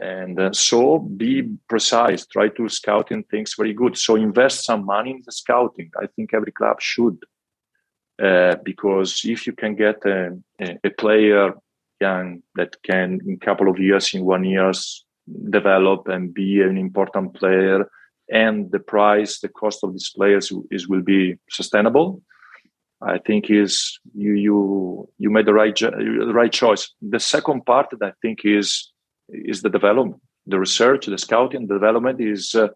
Speaker 2: and uh, so be precise. Try to scout in things very good. So invest some money in the scouting. I think every club should, uh, because if you can get a, a player young that can in couple of years, in one years, develop and be an important player and the price, the cost of these players is will be sustainable. I think is you you you made the right the right choice. The second part that I think is is the development, the research, the scouting, the development is uh,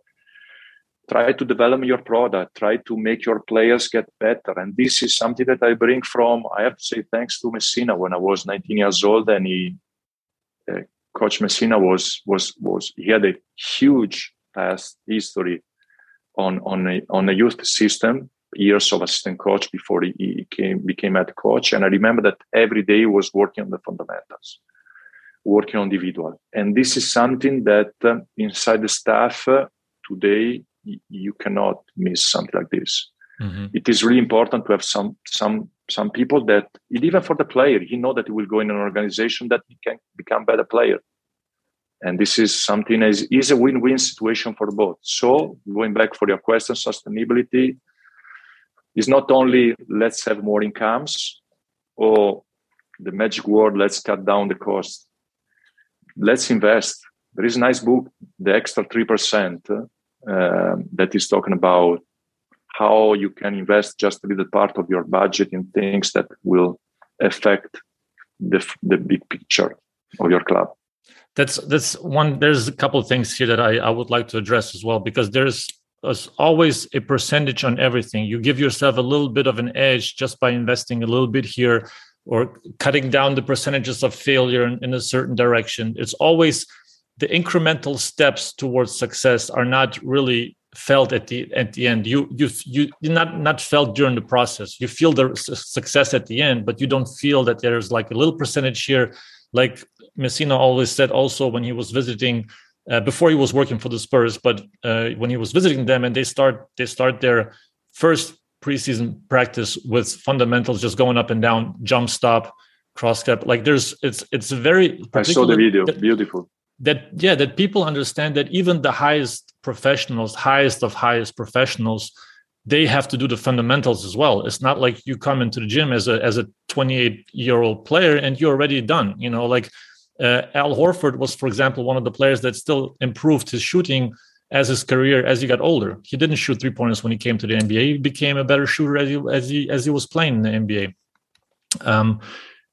Speaker 2: try to develop your product, try to make your players get better, and this is something that I bring from. I have to say thanks to Messina when I was 19 years old, and he. Uh, Coach Messina was was was he had a huge past history on on a, on a youth system years of assistant coach before he came became head coach and i remember that every day was working on the fundamentals working on individual and this is something that uh, inside the staff uh, today you cannot miss something like this. Mm-hmm. It is really important to have some some some people that even for the player, he know that he will go in an organization that he can become better player. And this is something is, is a win-win situation for both. So going back for your question, sustainability is not only let's have more incomes or the magic word, let's cut down the cost. Let's invest. There is a nice book, The Extra 3%, uh, that is talking about how you can invest just a little part of your budget in things that will affect the, the big picture of your club
Speaker 1: that's that's one there's a couple of things here that I, I would like to address as well because there's, there's always a percentage on everything you give yourself a little bit of an edge just by investing a little bit here or cutting down the percentages of failure in, in a certain direction. It's always the incremental steps towards success are not really felt at the at the end. You you you not not felt during the process. You feel the success at the end but you don't feel that there's like a little percentage here. Like messina always said also when he was visiting uh, before he was working for the spurs but uh, when he was visiting them and they start they start their first preseason practice with fundamentals just going up and down jump stop cross step. Like there's it's it's very
Speaker 2: i saw the video. beautiful.
Speaker 1: that yeah that people understand that even the highest professionals highest of highest professionals they have to do the fundamentals as well. It's not like you come into the gym as a as a 28 year old player and you're already done you know? Like uh, al horford was for example one of the players that still improved his shooting as his career as he got older. He didn't shoot three pointers when he came to the nba he became a better shooter as he as he, as he was playing in the nba um,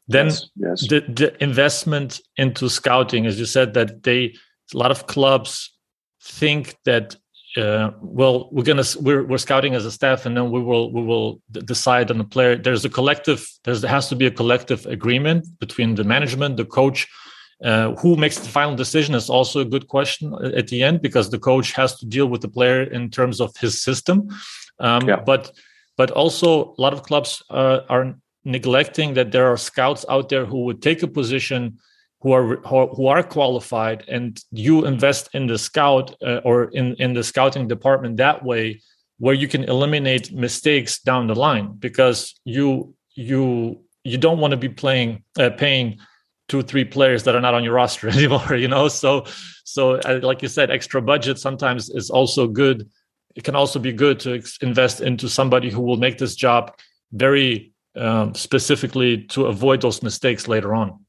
Speaker 1: then yes, yes. The, the investment into scouting, as you said, that they a lot of clubs think that uh, well we're gonna we're, we're scouting as a staff and then we will we will decide on the player. There's a collective there's there has to be a collective agreement between the management the coach uh, who makes the final decision is also a good question at the end because the coach has to deal with the player in terms of his system um, yeah. but but also a lot of clubs uh, are neglecting that there are scouts out there who would take a position who are who are qualified and you invest in the scout uh, or in in the scouting department that way where you can eliminate mistakes down the line because you you you don't want to be playing uh, paying two three players that are not on your roster [laughs] anymore you know so so uh, like you said extra budget sometimes is also good it can also be good to invest into somebody who will make this job very um, specifically to avoid those mistakes later on?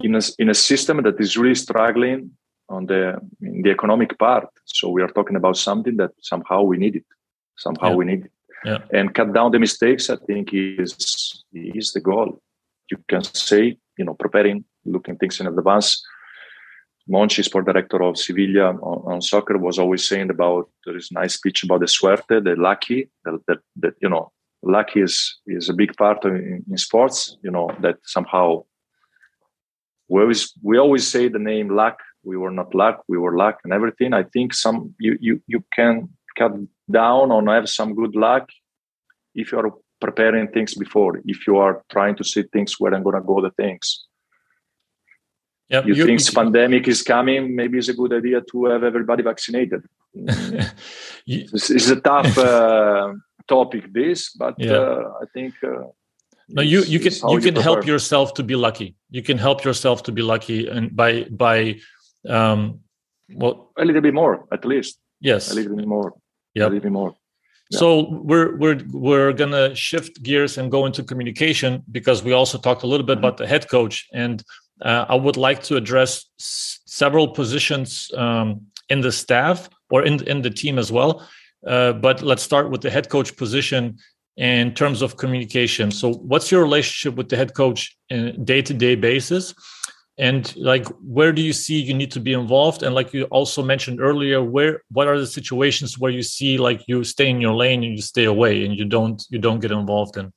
Speaker 2: In a, in a system that is really struggling on the in the economic part, so we are talking about something that somehow we need it, somehow yeah. we need it, yeah. and cut down the mistakes. I think is is the goal. You can say, you know, preparing, looking things in advance. Monchi, sport director of Sevilla on, on, soccer, was always saying about there is a nice speech about the suerte, the lucky, that, that you know luck is is a big part in, in, sports. You know that somehow we always we always say the name luck. We were not luck. We were luck and everything. I think some you you you can cut down on have some good luck if you are preparing things before. If you are trying to see things where I'm gonna go the things. Yep, you, you think you, pandemic is coming? Maybe it's a good idea to have everybody vaccinated. [laughs] you, it's, it's a tough. [laughs] Uh, topic this, but yeah. uh, I think. Uh,
Speaker 1: no, you you can you can help yourself to be lucky. You can help yourself to be lucky, and by by, um, well,
Speaker 2: a little bit more at least.
Speaker 1: Yes,
Speaker 2: a little bit more. Yeah, a little bit more.
Speaker 1: Yeah. So we're we're we're gonna shift gears and go into communication because we also talked a little bit mm-hmm. about the head coach, and uh, I would like to address s- several positions um, in the staff or in in the team as well. Uh, but let's start with the head coach position in terms of communication. So, what's your relationship with the head coach in day to day basis? And like, where do you see you need to be involved? And like you also mentioned earlier, where what are the situations where you see like you stay in your lane and you stay away and you don't you don't get involved in?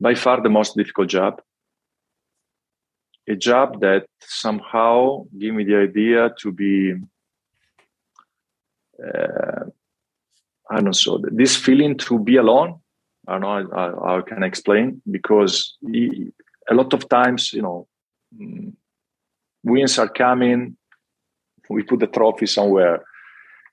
Speaker 2: By far, the most difficult job. A job that somehow gave me the idea to be uh, I don't know. This feeling to be alone, I don't know how I can explain because he, a lot of times, you know, mm, wins are coming. We put the trophy somewhere,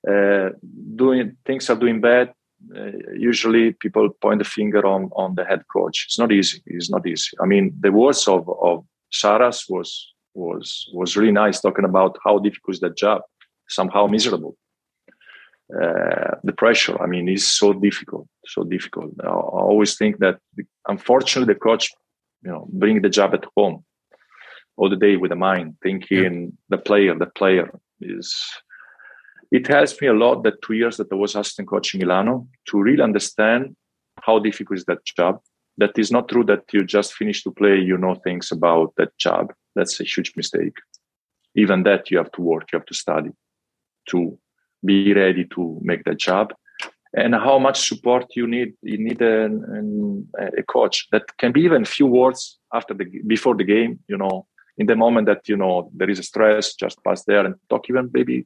Speaker 2: uh, doing things are doing bad uh, usually people point the finger on on the head coach it's not easy it's not easy i mean the words of of saras was was was really nice talking about how difficult is that job somehow miserable uh, the pressure i mean is so difficult so difficult i always think that unfortunately the coach you know bring the job at home all the day with the mind thinking yeah. the player the player is it helps me a lot that two years that I was assistant coach in Milano to really understand how difficult is that job. That is not true that you just finish to play, you know things about that job. That's a huge mistake. Even that you have to work, you have to study to be ready to make that job. And how much support you need. You need a, a coach that can be even few words after the before the game, you know, in the moment that you know there is a stress, just pass there and talk even maybe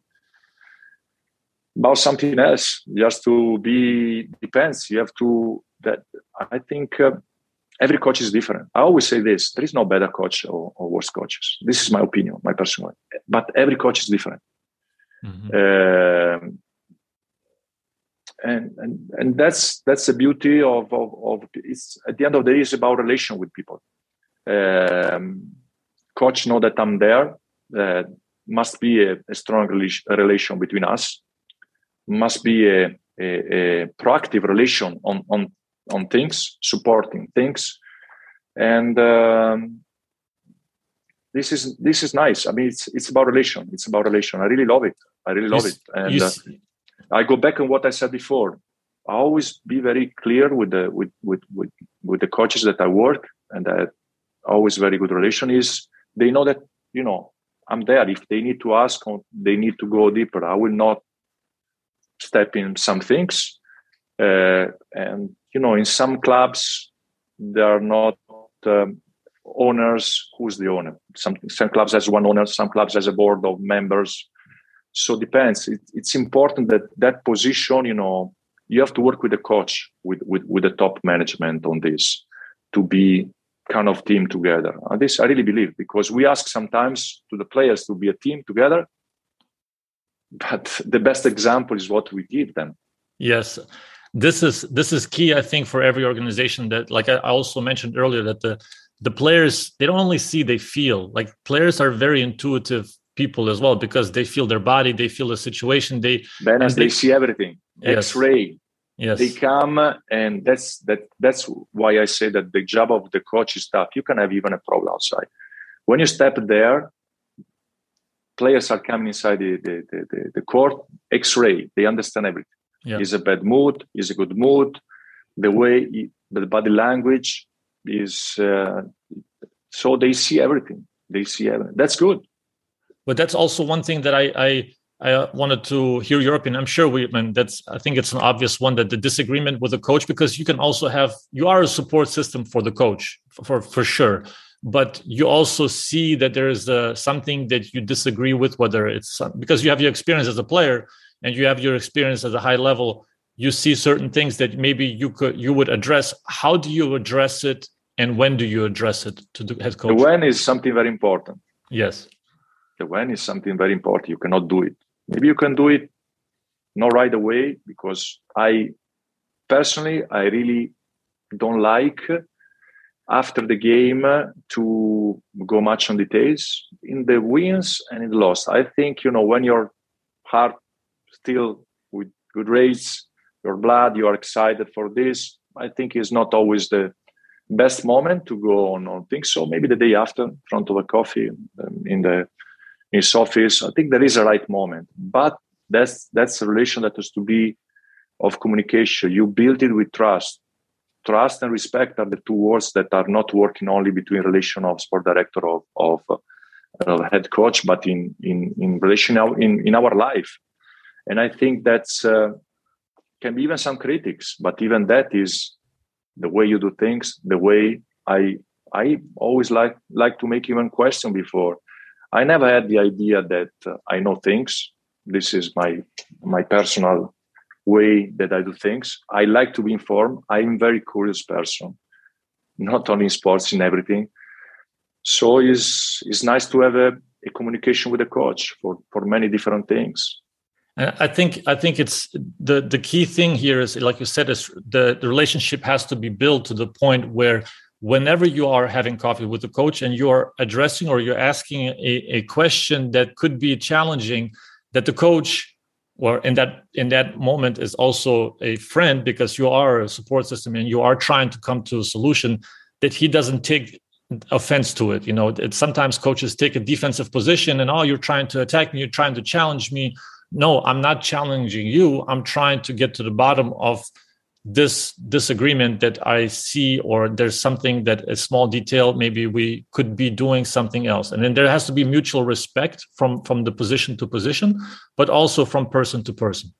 Speaker 2: about something else just to be depends you have to that i think uh, every coach is different. I always say this there is no better coach or, or worse coaches. This is my opinion my personal but every coach is different. Mm-hmm. uh, and, and and that's that's the beauty of, of, of it's at the end of the day it's about relation with people. Um, coach know that i'm there. Uh, must be a, a strong relation between us. Must be a, a, a proactive relation on, on, on things, supporting things. And um, this is this is nice. I mean, it's it's about relation. It's about relation. I really love it. I really love it. And uh, I go back on what I said before. I always be very clear with the with with with, with the coaches that I work, and that always very good relation is they know that you know I'm there. If they need to ask, or they need to go deeper. I will not step in some things. Uh, and you know, in some clubs, there are not um, owners. Who's the owner? Some some clubs has one owner. Some clubs has a board of members. So depends. It, it's important that that position, you know, you have to work with the coach, with with with the top management on this, to be kind of team together. And this I really believe because we ask sometimes to the players to be a team together, but the best example is what we give them
Speaker 1: yes this is this is key i think for every organization that like i also mentioned earlier that the the players they don't only see they feel. Like players are very intuitive people as well because they feel their body they feel the situation they
Speaker 2: then they, they, see everything. Yes. x-ray.
Speaker 1: Yes.
Speaker 2: They come and that's that that's why i say that the job of the coach is tough. You can have even a problem outside. When you step there players are coming inside the, the, the, the court, X-ray, they understand everything. Yeah. Is a bad mood, is a good mood, the way the body language is uh, so they see everything. They see everything. That's good.
Speaker 1: But that's also one thing that I I, I wanted to hear your opinion. I'm sure we, I mean, that's I think it's an obvious one that the disagreement with the coach because you can also have you are a support system for the coach for for, sure but you also see that there is uh, something that you disagree with whether it's because you have your experience as a player and you have your experience at a high level you see certain things that maybe you could you would address. How do you address it and when do you address it to the head coach?
Speaker 2: The when is something very important.
Speaker 1: Yes.
Speaker 2: The when is something very important. You cannot do it. Maybe you can do it not right away because i personally i really don't like after the game to go much on details in the wins and in the loss. I think you know when your heart still with good race, your blood, you are excited for this. I think is not always the best moment to go on on things. So maybe the day after, in front of a coffee um, in the in his office. I think there is a right moment, but that's that's a relation that has to be of communication. You build it with trust trust and respect are the two words that are not working only between relation of sport director of, of uh, head coach, but in in in relation in in our life. And I think that's uh, can be even some critics, but even that is the way you do things, the way I I always like like to make even question before. I never had the idea that uh, I know things. This is my my personal way that I do things. I like to be informed. I'm a very curious person, not only in sports, in everything. So it's, it's nice to have a, a communication with a coach for, for many different things.
Speaker 1: I think I think it's the the key thing here is like you said is the, the relationship has to be built to the point where whenever you are having coffee with the coach and you are addressing or you're asking a, a question that could be challenging, that the coach or in that in that moment is also a friend because you are a support system and you are trying to come to a solution that he doesn't take offense to it you know. Sometimes coaches take a defensive position and oh you're trying to attack me you're trying to challenge me no i'm not challenging you. I'm trying to get to the bottom of this disagreement that i see or there's something that a small detail maybe we could be doing something else. And then there has to be mutual respect from from the position to position but also from person to person.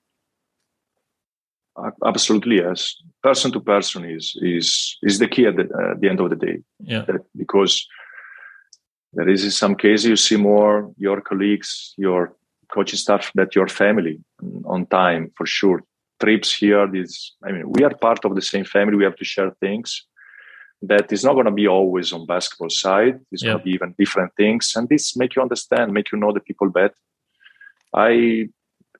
Speaker 2: Absolutely yes. Person to person is is is the key at the, uh, the end of the day.
Speaker 1: Yeah.
Speaker 2: That, because there is in some cases you see more your colleagues your coaching staff that your family on time for sure. Trips here this i mean we are part of the same family. We have to share things. That is not going to be always on basketball side. It's yeah. going to be even different things. And this make you understand make you know the people better. I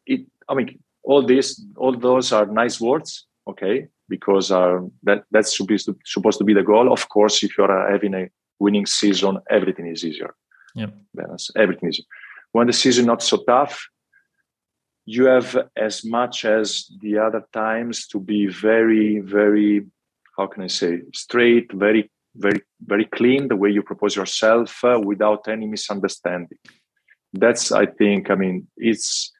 Speaker 2: it i mean all this all those are nice words okay? Because uh, that that's supposed to, supposed to be the goal. Of course if you're having a winning season everything is easier.
Speaker 1: Yeah.
Speaker 2: Balance, everything is when the season not so tough you have as much as the other times to be very very how can i say straight very very very clean the way you propose yourself uh, without any misunderstanding. That's i think i mean it's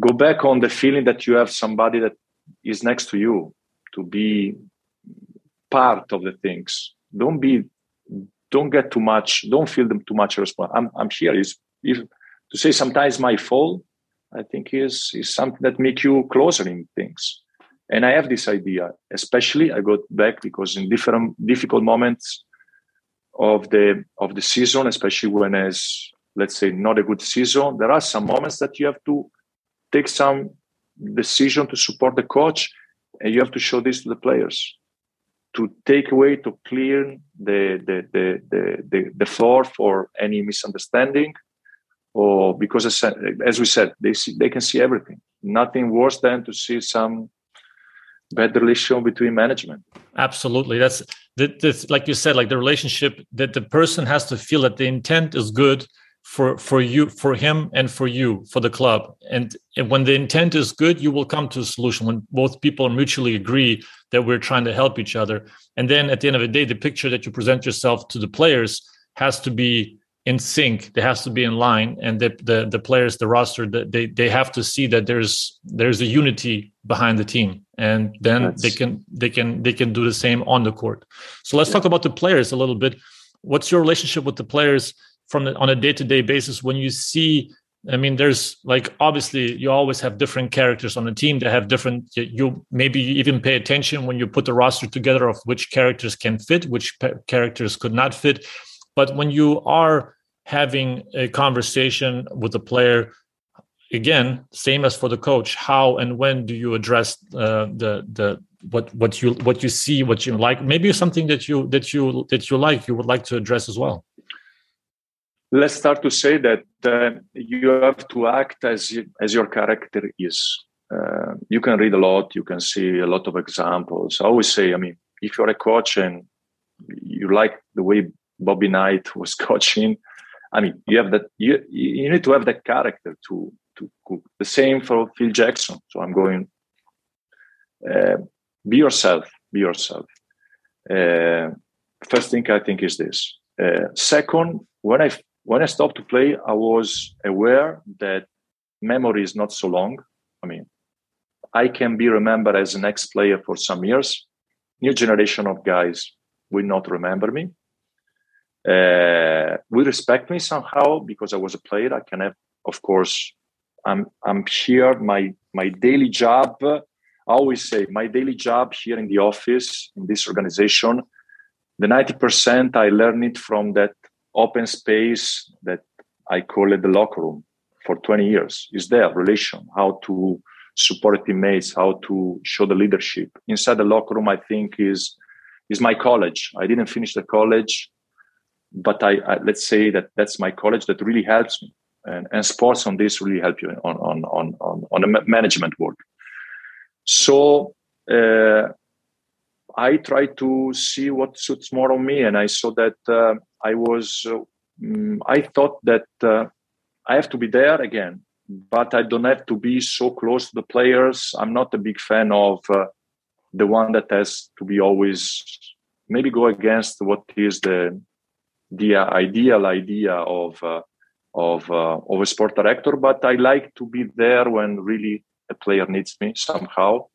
Speaker 2: go back on the feeling that you have somebody that is next to you to be part of the things. Don't be don't get too much don't feel them too much responsible. I'm, I'm here. Is if to say sometimes my fault i think is is something that make you closer in things. And i have this idea especially i got back because in different difficult moments of the of the season especially when as let's say not a good season there are some moments that you have to take some decision to support the coach and you have to show this to the players. To take away to clear the the the the, the, the floor for any misunderstanding or because as, we said they see they can see everything. Nothing worse than to see some bad relation between management.
Speaker 1: Absolutely. That's that like you said like the relationship that the person has to feel that the intent is good for for you for him and for you for the club. And, and when the intent is good you will come to a solution when both people mutually agree that we're trying to help each other. And then at the end of the day the picture that you present yourself to the players has to be in sync they has to be in line and the the, the players the roster they they have to see that there's there's a unity behind the team and then That's... they can they can they can do the same on the court so let's yeah. talk about the players a little bit what's your relationship with the players from the, on a day-to-day basis when you see I mean, there's like obviously you always have different characters on the team that have different. You maybe even pay attention when you put the roster together of which characters can fit, which characters could not fit. But when you are having a conversation with the player, again, same as for the coach, how and when do you address uh, the the what what you what you see, what you like? Maybe something that you that you that you like, you would like to address as well
Speaker 2: let's start to say that uh, you have to act as as your character is. Uh, you can read a lot, you can see a lot of examples. I always say, I mean, if you're a coach and you like the way Bobby Knight was [laughs] coaching, I mean, you have that. You you need to have that character to to cook. The same for Phil Jackson. So I'm going. Uh, be yourself. Be yourself. Uh, first thing I think is this. Uh, second, when I when I stopped to play, I was aware that memory is not so long. I mean, I can be remembered as an ex player for some years. New generation of guys will not remember me. Uh, will respect me somehow because I was a player. I can have, of course, I'm I'm here. My my daily job. I always say my daily job here in the office in this organization. The ninety percent I learned it from that open space that I call it the locker room for 20 years is there relation, how to support teammates, how to show the leadership. Inside the locker room, I think is is my college. I didn't finish the college, but I, I let's say that that's my college that really helps me and, and sports on this really help you on on on on, on the management work. So uh, I try to see what suits more on me, and I saw that uh, I was. Um, I thought that uh, I have to be there again, but I don't have to be so close to the players. I'm not a big fan of uh, the one that has to be always maybe go against what is the the ideal idea of uh, of uh, of a sport director. But I like to be there when really a player needs me somehow,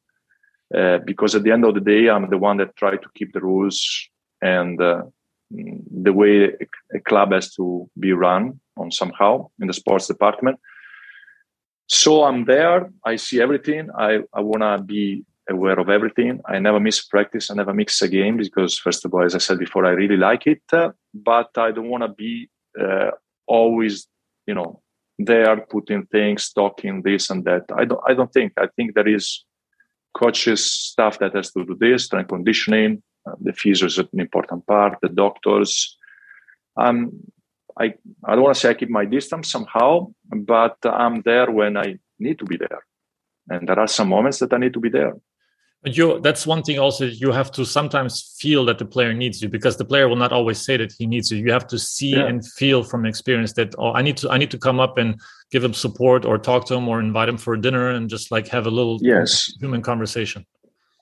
Speaker 2: uh, because at the end of the day, I'm the one that try to keep the rules and uh, the way a club has to be run on somehow in the sports department. So I'm there. I see everything. I, I want to be aware of everything. I never miss practice. I never miss a game because, first of all, as I said before, I really like it. Uh, but I don't want to be uh, always, you know, there putting things, talking this and that. I don't. I don't think. I think there is coaches stuff that has to do this, strength conditioning. Uh, the physio is an important part. The doctors. Um, I I don't want to say I keep my distance somehow, but I'm there when I need to be there, and there are some moments that I need to be there.
Speaker 1: But you that's one thing also you have to sometimes feel that the player needs you because the player will not always say that he needs you. You have to see yeah. and feel from experience that oh I need to I need to come up and give him support or talk to him or invite him for dinner and just like have a little
Speaker 2: yes
Speaker 1: human conversation.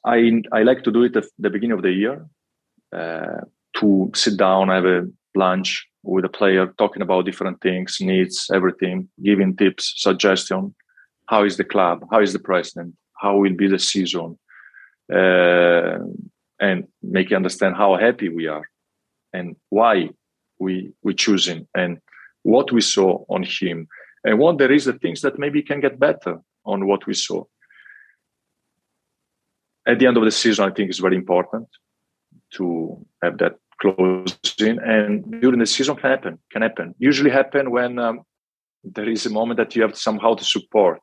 Speaker 2: I I like to do it at the beginning of the year uh, to sit down, have a lunch with a player, talking about different things, needs, everything, giving tips, suggestion. How is the club? How is the president? How will be the season? Uh, and make you understand how happy we are and why we we choose him and what we saw on him. And what there is the things that maybe can get better on what we saw. At the end of the season i think is very important to have that closing and during the season can happen can happen. Usually happen when um, there is a moment that you have somehow to support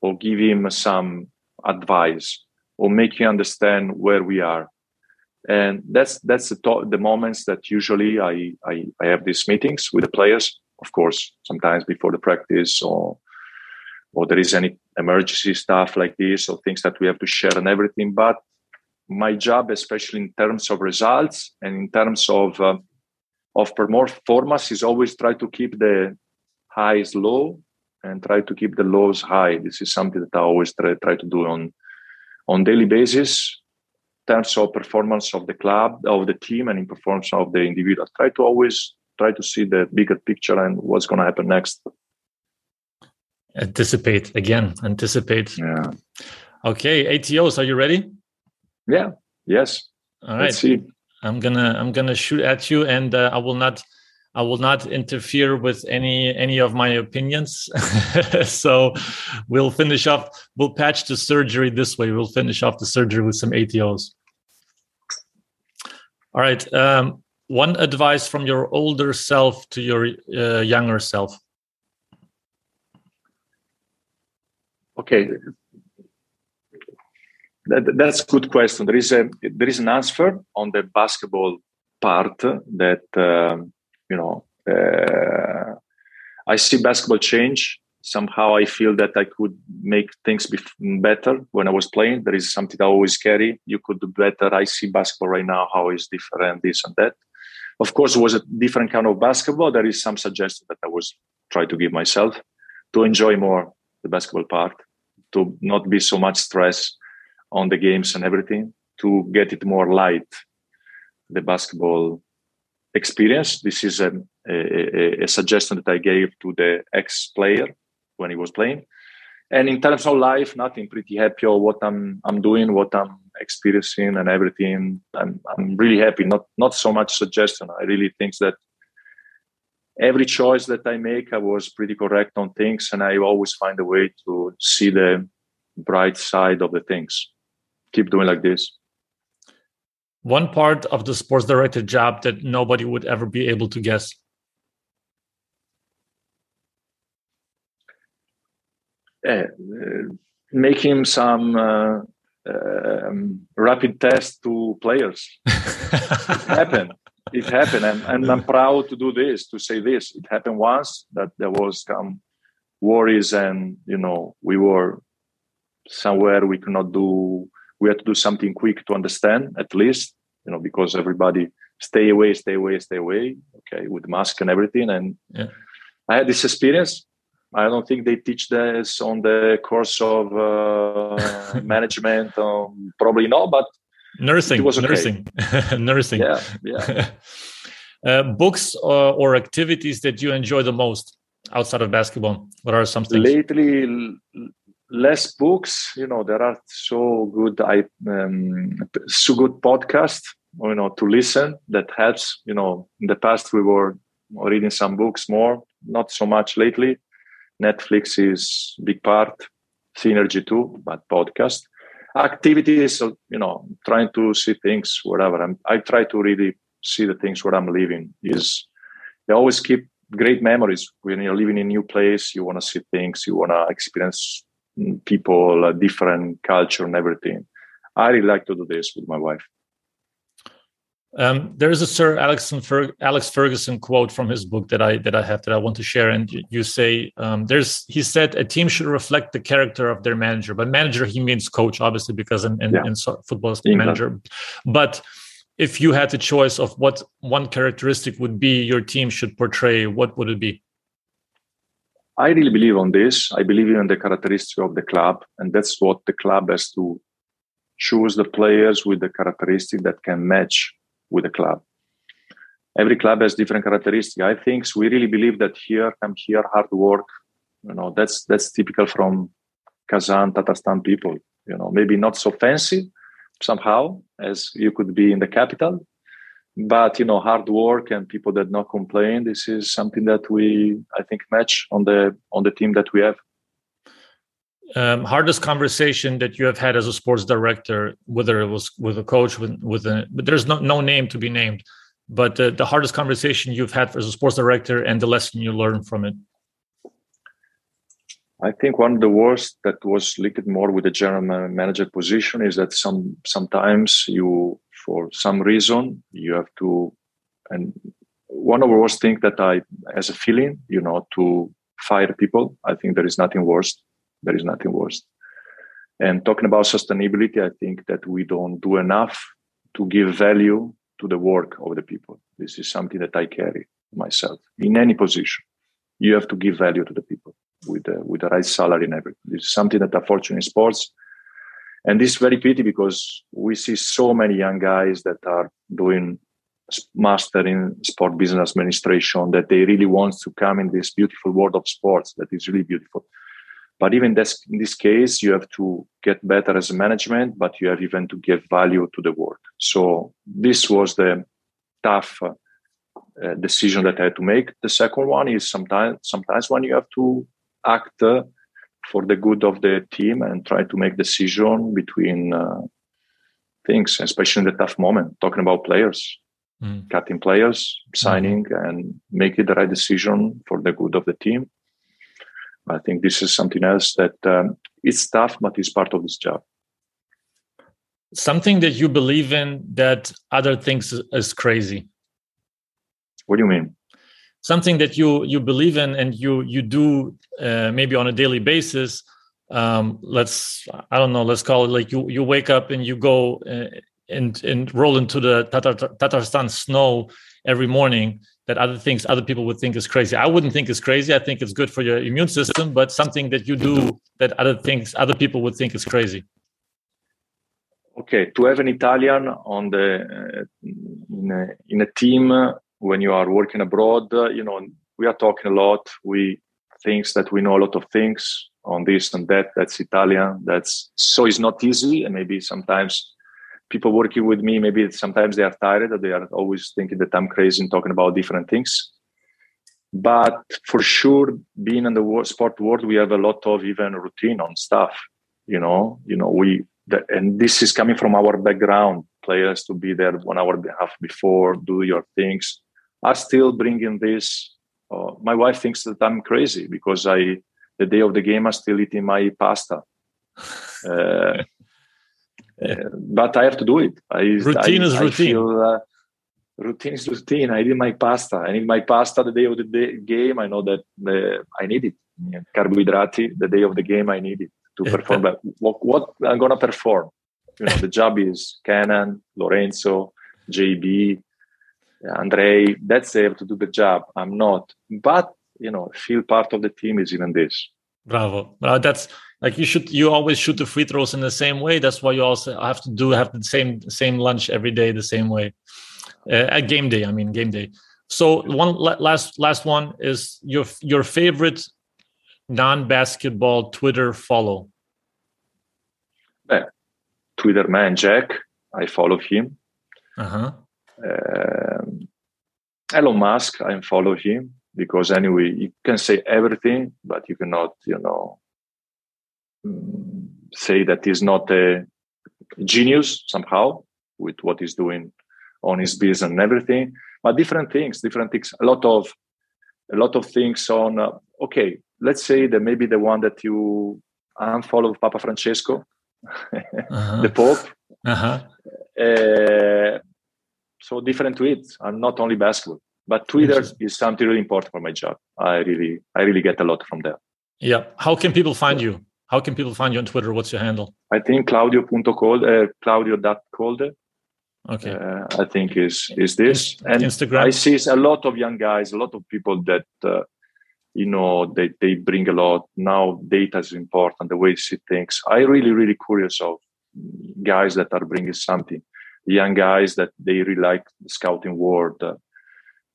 Speaker 2: or give him some advice or make you understand where we are. And that's that's the, to- the moments that usually I, I, I have these meetings with the players of course sometimes before the practice or or there is any emergency stuff like this or things that we have to share and everything. But my job especially in terms of results and in terms of uh, of performance is always try to keep the highs low and try to keep the lows high. This is something that i always try, try to do on on daily basis in terms of performance of the club, of the team, and in performance of the individual. Try to always try to see the bigger picture and what's going to happen next.
Speaker 1: Anticipate again. Anticipate.
Speaker 2: Yeah.
Speaker 1: Okay, ATOs, are you ready?
Speaker 2: Yeah. Yes.
Speaker 1: All right. Let's see. I'm gonna I'm gonna shoot at you, and uh, I will not I will not interfere with any any of my opinions. [laughs] so we'll finish off. We'll patch the surgery this way. We'll finish off the surgery with some ATOs. All right. Um, one advice from your older self to your uh, younger self.
Speaker 2: Okay, that, that's a good question. There is a there is an answer on the basketball part that. Um, you know, uh, I see basketball change. Somehow I feel that I could make things be better when I was playing. There is something I always carry. You could do better. I see basketball right now how it's different, this and that. Of course, it was a different kind of basketball. There is some suggestion that I was trying to give myself to enjoy more the basketball part, to not be so much stress on the games and everything, to get it more light, the basketball experience. This is a, a, a suggestion that I gave to the ex player when he was playing. And in terms of life, nothing pretty happy or what I'm I'm doing, what I'm experiencing and everything. I'm I'm really happy. Not not so much suggestion. I really think that every choice that I make, I was pretty correct on things, and I always find a way to see the bright side of the things. Keep doing like this
Speaker 1: one part of the sports director job that nobody would ever be able to guess?
Speaker 2: Uh, making some uh, um, rapid test to players. it [laughs] happened. it happened, and, and I'm proud to do this, to say this. It happened once that there was some worries, and you know, we were somewhere we could not do. We had to do something quick to understand, at least, you know, because everybody stay away, stay away, stay away. Okay, with mask and everything, and yeah. I had this experience. I don't think they teach this on the course of uh, [laughs] management. Um, probably not, but
Speaker 1: nursing. It was okay. nursing, [laughs] nursing.
Speaker 2: Yeah, yeah. [laughs]
Speaker 1: uh, books or, or, activities that you enjoy the most outside of basketball. What are some things?
Speaker 2: Lately, less books. You know, there are so good, I um, so good podcasts. You know, to listen that helps. You know, in the past we were reading some books more, not so much lately. Netflix is big part, Synergy too, but podcast activities. Uh, you know, trying to see things whatever. I'm, I try to really see the things where I'm living. Is I always keep great memories when you're living in a new place. You want to see things. You want to experience mm, people, a different culture, and everything. I really like to do this with my wife.
Speaker 1: Um, there is a Sir Alex, Fer- Alex Ferguson quote from his book that I that I have that I want to share, and you say um, there's he said a team should reflect the character of their manager, but manager he means coach, obviously, because in, in, yeah. in football is manager. But if you had the choice of what one characteristic would be your team should portray, what would it be?
Speaker 2: I really believe on this. I believe in the characteristic of the club, and that's what the club has to choose the players with the characteristic that can match with the club. Every club has different characteristics. I think we really believe that here, come here, hard work. You know, that's that's typical from Kazan, Tatarstan people. You know, maybe not so fancy somehow as you could be in the capital, but you know, hard work and people that not complain. This is something that we, I think, match on the on the team that we have
Speaker 1: um, hardest conversation that you have had as a sports director, whether it was with a coach, with with a, but there's no no name to be named, but uh, the hardest conversation you've had as a sports director and the lesson you learned from it.
Speaker 2: I think one of the worst that was linked more with the general manager position is that some sometimes you, for some reason, you have to, and one of the worst things that I, as a feeling, you know, to fire people. I think there is nothing worse there is nothing worse. And talking about sustainability, I think that we don't do enough to give value to the work of the people. This is something that I carry myself in any position. You have to give value to the people with the, with the right salary and everything. This is something that unfortunately in sports, and this is very pity because we see so many young guys that are doing master in sport business administration that they really want to come in this beautiful world of sports that is really beautiful but even this, in this case, you have to get better as a management, but you have even to give value to the work. So this was the tough uh, decision that I had to make. The second one is sometimes sometimes when you have to act uh, for the good of the team and try to make decision between uh, things, especially in the tough moment. Talking about players, mm. cutting players, signing, mm. and making the right decision for the good of the team I think this is something else that um, it's tough, but it's part of this job.
Speaker 1: Something that you believe in that other things is crazy.
Speaker 2: What do you mean?
Speaker 1: Something that you you believe in and you you do uh, maybe on a daily basis. Um, let's I don't know. Let's call it like you you wake up and you go uh, and and roll into the Tatar, Tatarstan snow every morning that other things other people would think is crazy. I wouldn't think is crazy. I think it's good for your immune system, but something that you do that other things other people would think is crazy.
Speaker 2: Okay, to have an Italian on the uh, in, a, in a team uh, when you are working abroad, uh, you know, we are talking a lot. We thinks that we know a lot of things on this and that. That's Italian. That's so it's not easy, and maybe sometimes people working with me maybe sometimes they are tired that they are always thinking that i'm crazy and talking about different things. But for sure being in the sport world we have a lot of even routine on stuff you know you know we the, and this is coming from our background. Players to be there one hour and a half before do your things i still bringing this uh, my wife thinks that i'm crazy because i the day of the game i'm still eating my pasta. [laughs] Uh, but I have to do it. I,
Speaker 1: routine
Speaker 2: I,
Speaker 1: is routine.
Speaker 2: Feel, uh, routine is routine. I need my pasta. I need my pasta the day of the day, game. I know that the, I need it. Carbohydrate, the day of the game, I need it to [laughs] perform. but what, what I'm gonna perform? You know, the job is Canaan, Lorenzo, JB, Andre. That's there to do the job. I'm not, but you know, feel part of the team is even this.
Speaker 1: Bravo. Well, that's like you should. You always shoot the free throws in the same way. That's why you also have to do have the same same lunch every day the same way uh, at game day. I mean game day. So one last last one is your your favorite non-basketball Twitter follow.
Speaker 2: Yeah. Twitter man Jack. I follow him.
Speaker 1: Uh-huh.
Speaker 2: Um, Elon Musk. I follow him because anyway you can say everything, but you cannot you know mm, say that he's not a genius somehow with what he's doing on his business and everything but different things different things a lot of a lot of things on uh, okay let's say that maybe the one that you unfollow papa francesco [laughs] uh-huh. the pope
Speaker 1: uh-huh.
Speaker 2: uh, so different tweets and not only basketball but twitter is something really important for my job. I really i really get a lot from there.
Speaker 1: Yeah. How can people find you? How can people find you on twitter? What's your handle?
Speaker 2: I think claudio.colde uh, claudio.colde
Speaker 1: okay.
Speaker 2: uh, i think is is this. And
Speaker 1: instagram.
Speaker 2: I see a lot of young guys a lot of people that uh, you know they, they bring a lot. Now data is important the way she thinks. i really really curious of guys that are bringing something. Young guys that they really like the scouting world uh,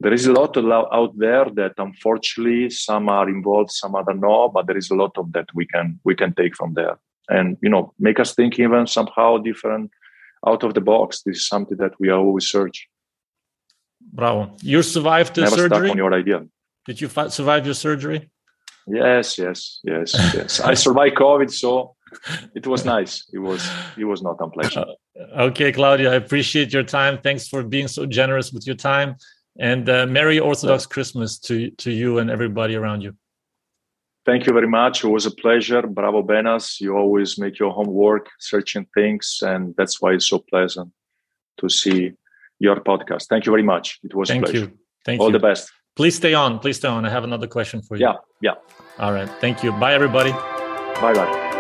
Speaker 2: there is a lot out there that unfortunately some are involved some other no but there is a lot of that we can we can take from there and you know make us think even somehow different out of the box. This is something that we are always search.
Speaker 1: Bravo! You survived the
Speaker 2: Never
Speaker 1: surgery.
Speaker 2: Stuck on your idea.
Speaker 1: Did you survive your surgery?
Speaker 2: Yes, yes, yes, yes. I survived COVID, so it was nice. It was it was not unpleasant. [laughs]
Speaker 1: Okay, Claudio, I appreciate your time. Thanks for being so generous with your time, and uh, Merry Orthodox. Christmas to to you and everybody around you.
Speaker 2: Thank you very much. It was a pleasure. Bravo, Benas. You always make your homework, searching things, and that's why it's so pleasant to see your podcast. Thank you very much. It was
Speaker 1: Thank
Speaker 2: a pleasure.
Speaker 1: you. Thank
Speaker 2: All
Speaker 1: you.
Speaker 2: All the best.
Speaker 1: Please stay on. Please stay on. I have another question for you.
Speaker 2: Yeah, yeah.
Speaker 1: All right. Thank you. Bye, everybody.
Speaker 2: Bye, bye.